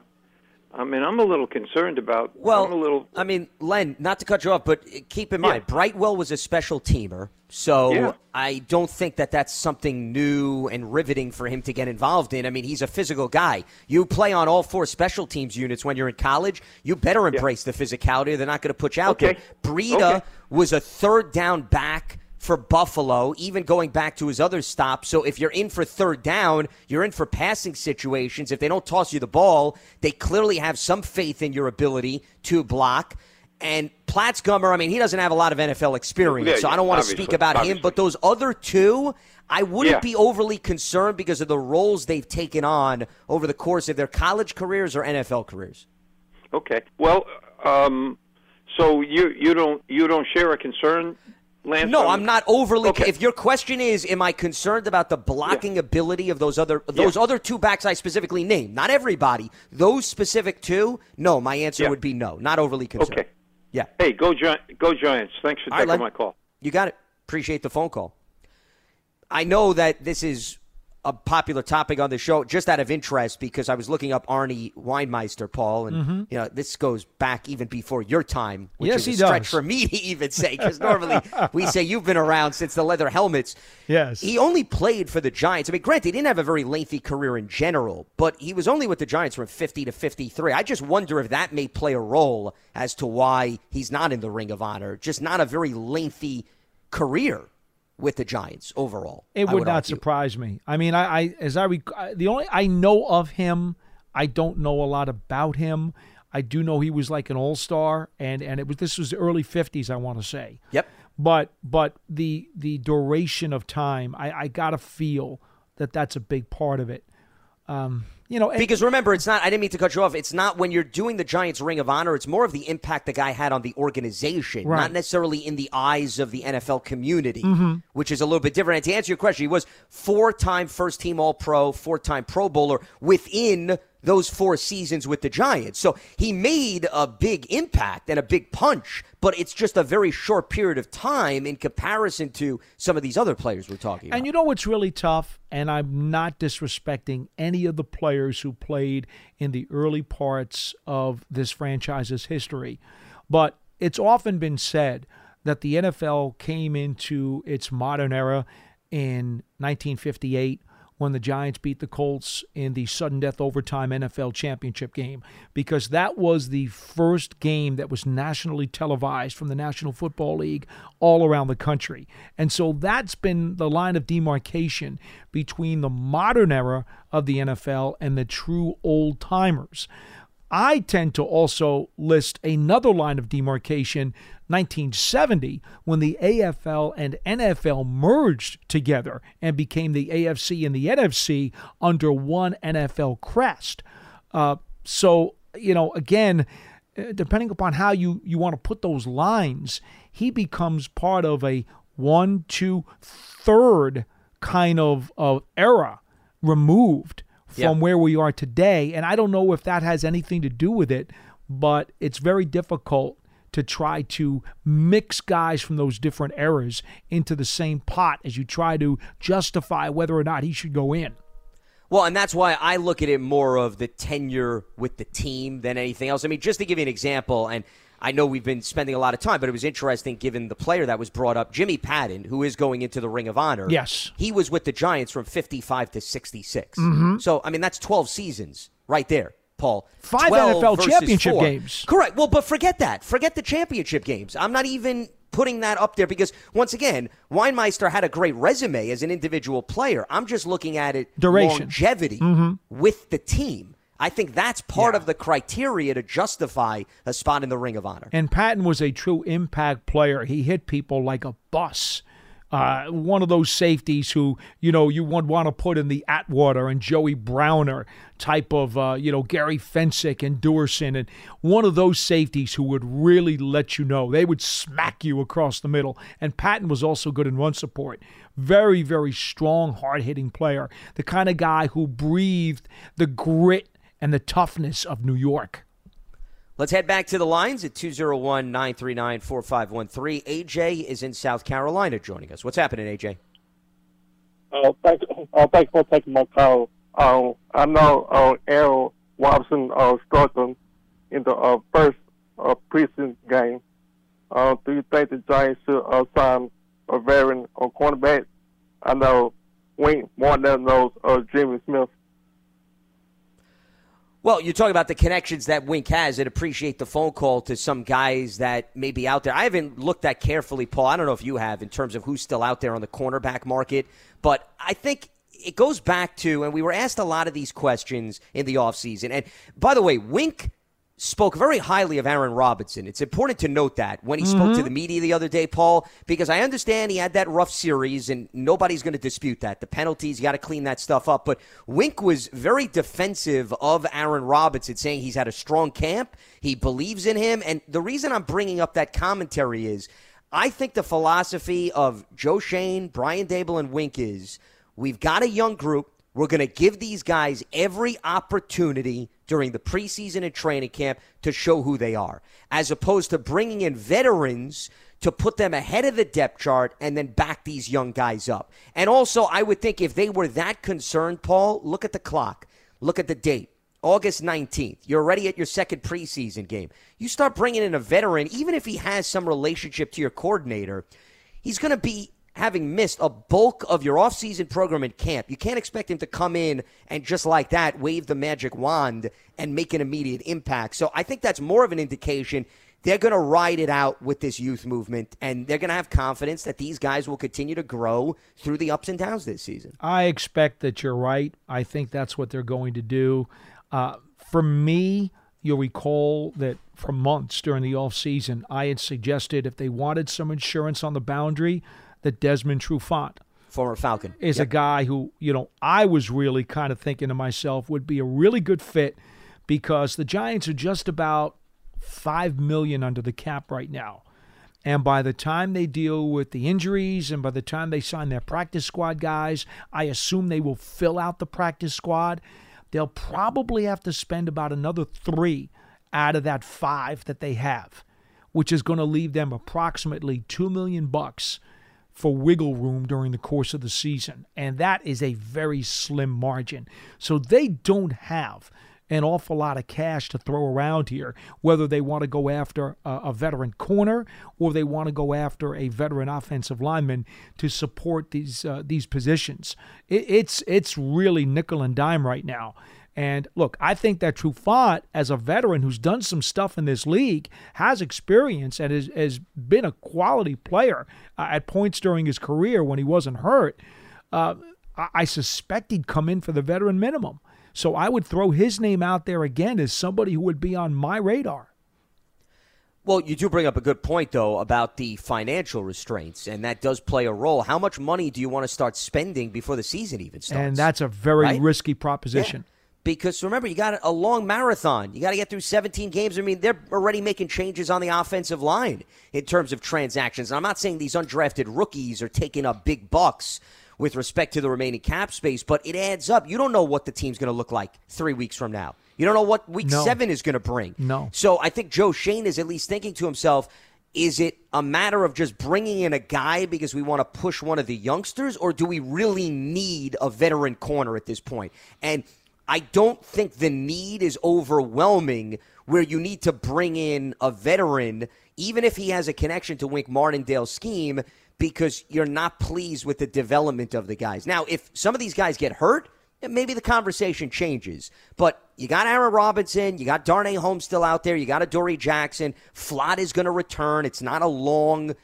I mean, I'm a little concerned about. Well, I'm a little. I mean, Len, not to cut you off, but keep in mind, Brightwell was a special teamer, so Yeah. I don't think that that's something new and riveting for him to get involved in. I mean, he's a physical guy. You play on all four special teams units when you're in college. You better embrace the physicality. They're not going to put you out Okay. there. Breida Okay. was a third down back for Buffalo, even going back to his other stops. So if you're in for third down, you're in for passing situations. If they don't toss you the ball, they clearly have some faith in your ability to block. And Platzgummer, I mean, he doesn't have a lot of NFL experience, Yeah, so I don't want to speak obviously, about him. But those other two, I wouldn't Yeah. be overly concerned because of the roles they've taken on over the course of their college careers or NFL careers. Okay. Well, um, so you you don't you don't share a concern, Lance? No, I'm not overly. Okay. If your question is, am I concerned about the blocking ability of those other those Yeah. other two backs I specifically named? Not everybody. Those specific two. No, my answer Yeah. would be no. Not overly concerned. Okay. Yeah. Hey, go Gi- go Giants! Thanks for All right, taking Len. my call. You got it. Appreciate the phone call. I know that this is a popular topic on the show, just out of interest, because I was looking up Arnie Weinmeister, Paul, and Mhm. you know this goes back even before your time, which Yes, is a stretch does. for me (laughs) to even say, because normally we say you've been around since the leather helmets. Yes. He only played for the Giants. I mean, granted, he didn't have a very lengthy career in general, but he was only with the Giants from 50 to 53. I just wonder if that may play a role as to why he's not in the Ring of Honor. Just not a very lengthy career with the Giants overall. It I would, not argue. surprise me. I mean, I, I as I rec- the only I know of him, I don't know a lot about him. I do know he was like an all star, and and it was this was the early fifties. I want to say. Yep. But but the the duration of time, I I gotta feel that that's a big part of it. Um, you know, and- Because remember, it's not. I didn't mean to cut you off. It's not when you're doing the Giants Ring of Honor. It's more of the impact the guy had on the organization, Right. not necessarily in the eyes of the NFL community, Mhm. which is a little bit different. And to answer your question, he was four-time first-team All-Pro, four-time Pro Bowler within those four seasons with the Giants. So he made a big impact and a big punch, but it's just a very short period of time in comparison to some of these other players we're talking about. And you know what's really tough? And I'm not disrespecting any of the players who played in the early parts of this franchise's history, but it's often been said that the NFL came into its modern era in 1958 when the Giants beat the Colts in the sudden death overtime NFL championship game because that was the first game that was nationally televised from the National Football League all around the country. And so that's been the line of demarcation between the modern era of the NFL and the true old timers. I tend to also list another line of demarcation, 1970, when the AFL and NFL merged together and became the AFC and the NFC under one NFL crest. Uh, so, you know, again, uh, depending upon how you, you want to put those lines, he becomes part of a one, two, third kind of, of era removed from Yeah. where we are today. And I don't know if that has anything to do with it, but it's very difficult to try to mix guys from those different eras into the same pot as you try to justify whether or not he should go in. Well, and that's why I look at it more of the tenure with the team than anything else. I mean, just to give you an example, and I know we've been spending a lot of time, but it was interesting given the player that was brought up, Jimmy Patton, who is going into the Ring of Honor. Yes. He was with the Giants from 55 to 66. Mhm. So, I mean, that's 12 seasons right there, Paul. Five NFL championship four. games. Correct. Well, but forget that. Forget the championship games. I'm not even putting that up there because, once again, Weinmeister had a great resume as an individual player. I'm just looking at it Duration. longevity Mhm. with the team. I think that's part of the criteria to justify a spot in the Ring of Honor. And Patton was a true impact player. He hit people like a bus. Uh, one of those safeties who, you know, you would want to put in the Atwater and Joey Browner type of, uh, you know, Gary Fencik and Duerson. And one of those safeties who would really let you know. They would smack you across the middle. And Patton was also good in run support. Very, very strong, hard hitting player. The kind of guy who breathed the grit and the toughness of New York. Let's head back to the lines at 201 939 4513. AJ is in South Carolina joining us. What's happening, AJ? Oh, thank, oh, thank you for taking my call. Um, I know uh, Aaron Robinson uh, starting in the uh, first uh, preseason game. Uh, do you think the Giants should uh, sign a veteran on cornerback? I know Wink Martindale knows uh, Jimmy Smith. Well, you're talking about the connections that Wink has and appreciate the phone call to some guys that may be out there. I haven't looked that carefully, Paul. I don't know if you have in terms of who's still out there on the cornerback market, but I think it goes back to, and we were asked a lot of these questions in the offseason. And by the way, Wink spoke very highly of Aaron Robinson. It's important to note that when he mm-hmm. spoke to mm-hmm. the media the other day, Paul, because I understand he had that rough series and nobody's going to dispute that. The penalties, you got to clean that stuff up. But Wink was very defensive of Aaron Robinson, saying he's had a strong camp, he believes in him. And the reason I'm bringing up that commentary is I think the philosophy of Joe Schoen, Brian Daboll, and Wink is we've got a young group. We're going to give these guys every opportunity during the preseason and training camp to show who they are, as opposed to bringing in veterans to put them ahead of the depth chart and then back these young guys up. And also, I would think if they were that concerned, Paul, look at the clock, look at the date. August 19th. You're already at your second preseason game. You start bringing in a veteran, even if he has some relationship to your coordinator, he's going to be having missed a bulk of your offseason program in camp. You can't expect him to come in and just like that wave the magic wand and make an immediate impact. So I think that's more of an indication they're going to ride it out with this youth movement and they're going to have confidence that these guys will continue to grow through the ups and downs this season. I expect that you're right. I think that's what they're going to do. Uh, for me, you'll recall that for months during the off season, I had suggested if they wanted some insurance on the boundary, that Desmond Trufant, former Falcon, is yep. a guy who, you know, I was really kind of thinking to myself would be a really good fit because the Giants are just about 5 million under the cap right now. And by the time they deal with the injuries and by the time they sign their practice squad guys, I assume they will fill out the practice squad. They'll probably have to spend about another 3 out of that 5 that they have, which is going to leave them approximately 2 million bucks for wiggle room during the course of the season. And that is a very slim margin. So they don't have an awful lot of cash to throw around here, whether they want to go after a, a veteran corner or they want to go after a veteran offensive lineman to support these uh, these positions. It, it's it's really nickel and dime right now. And look, I think that Trufant, as a veteran who's done some stuff in this league, has experience and has, has been a quality player uh, at points during his career when he wasn't hurt. Uh, I, I suspect he'd come in for the veteran minimum. So I would throw his name out there again as somebody who would be on my radar. Well, you do bring up a good point, though, about the financial restraints, and that does play a role. How much money do you want to start spending before the season even starts? And that's a very right? risky proposition. Yeah because remember you got a long marathon. You got to get through 17 games. I mean, they're already making changes on the offensive line in terms of transactions. And I'm not saying these undrafted rookies are taking up big bucks with respect to the remaining cap space, but it adds up. You don't know what the team's going to look like 3 weeks from now. You don't know what week no. 7 is going to bring. No. So I think Joe Schoen is at least thinking to himself, is it a matter of just bringing in a guy because we want to push one of the youngsters, or do we really need a veteran corner at this point? And I don't think the need is overwhelming where you need to bring in a veteran, even if he has a connection to Wink Martindale's scheme, because you're not pleased with the development of the guys. Now, if some of these guys get hurt, maybe the conversation changes. But you got Aaron Robinson, you got Darnay Holmes still out there, you got Adoree Jackson. Flott is going to return. It's not a long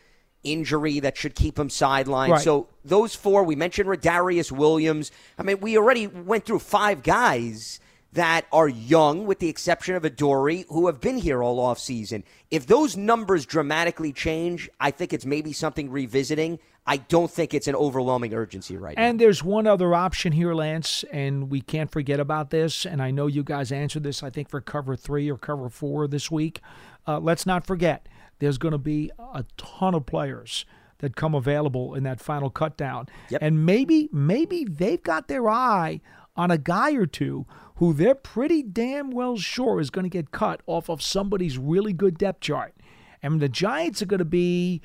injury that should keep him sidelined. Right. So those four, we mentioned Rodarius Williams. I mean, we already went through five guys that are young, with the exception of Adoree, who have been here all off season. If those numbers dramatically change, I think it's maybe something revisiting. I don't think it's an overwhelming urgency right and now. And there's one other option here, Lance, and we can't forget about this. And I know you guys answered this, I think, for cover three or cover four this week. Uh, let's not forget there's going to be a ton of players that come available in that final cutdown. Yep. And maybe maybe they've got their eye on a guy or two who they're pretty damn well sure is going to get cut off of somebody's really good depth chart. And the Giants are going to be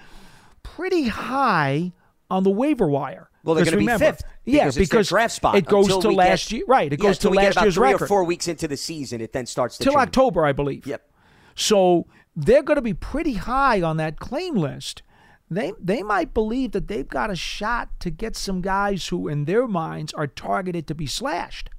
pretty high on the waiver wire. Well, they're going to be fifth. Yeah, because, it's because draft spot. it goes to last get- year- right, it yeah, goes to last year's three record. or four weeks into the season. It then starts to till change. October, I believe. Yep. So they're going to be pretty high on that claim list. They they might believe that they've got a shot to get some guys who, in their minds, are targeted to be slashed.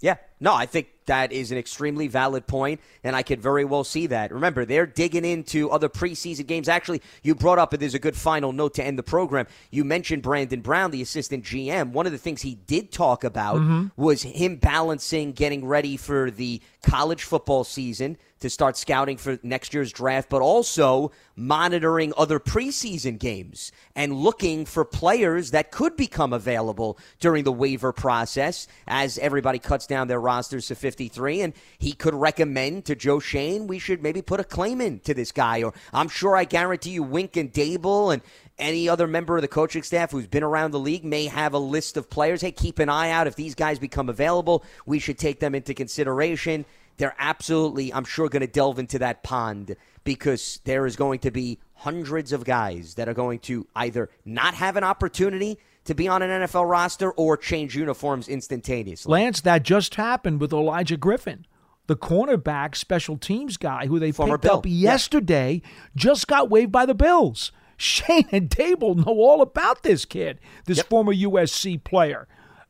Yeah, no, I think that is an extremely valid point, and I could very well see that. Remember, they're digging into other preseason games. Actually, you brought up, and there's a good final note to end the program. You mentioned Brandon Brown, the assistant GM. One of the things he did talk about Mhm. was him balancing getting ready for the college football season to start scouting for next year's draft, but also monitoring other preseason games and looking for players that could become available during the waiver process as everybody cuts down their rosters to 53. And he could recommend to Joe Schoen, we should maybe put a claim in to this guy. Or I'm sure I guarantee you, Wink and Daboll and any other member of the coaching staff who's been around the league may have a list of players. Hey, keep an eye out. If these guys become available, we should take them into consideration. They're absolutely, I'm sure, going to delve into that pond because there is going to be hundreds of guys that are going to either not have an opportunity to be on an NFL roster or change uniforms instantaneously. Lance, that just happened with Elijah Griffin, the cornerback special teams guy who they Former picked Bill. up yesterday, just got waived by the Bills. (laughs) Schoen and Daboll know all about this kid, this former USC player.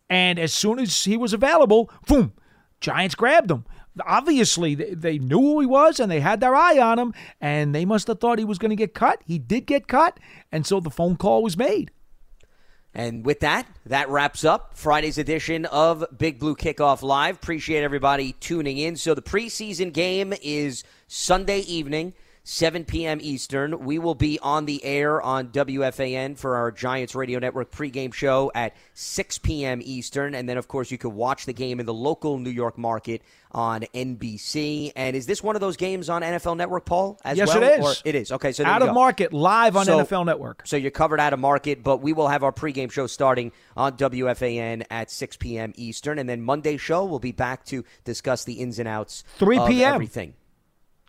And as soon as he was available, boom, Giants grabbed him. Obviously, they- they knew who he was and they had their eye on him, and they must have thought he was going to get cut. He did get cut, and so the phone call was made. And with that, that wraps up Friday's edition of Big Blue Kickoff Live. Appreciate everybody tuning in. So the preseason game is Sunday evening, 7 p.m. Eastern. We will be on the air on WFAN for our Giants Radio Network pregame show at 6 p.m. Eastern. And then, of course, you can watch the game in the local New York market on NBC. And is this one of those games on NFL Network, Paul? As Yes, well? it is. Or it is. Okay, so Out of go. market, live on So- NFL Network. So you're covered out of market, but we will have our pregame show starting on WFAN at 6 p.m. Eastern, and then Monday show we'll be back to discuss the ins and outs 3 of p.m.. everything.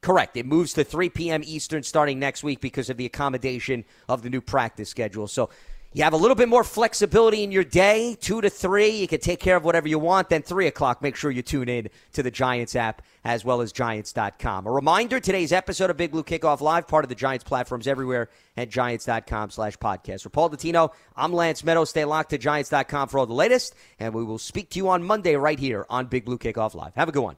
Correct. It moves to 3 p.m. Eastern starting next week because of the accommodation of the new practice schedule. So you have a little bit more flexibility in your day, 2 to 3. You can take care of whatever you want. Then 3 o'clock, make sure you tune in to the Giants app as well as Giants.com. A reminder, today's episode of Big Blue Kickoff Live, part of the Giants platforms everywhere at Giants.com slash podcast. For Paul Dottino, I'm Lance Medow. Stay locked to Giants.com for all the latest, and we will speak to you on Monday right here on Big Blue Kickoff Live. Have a good one.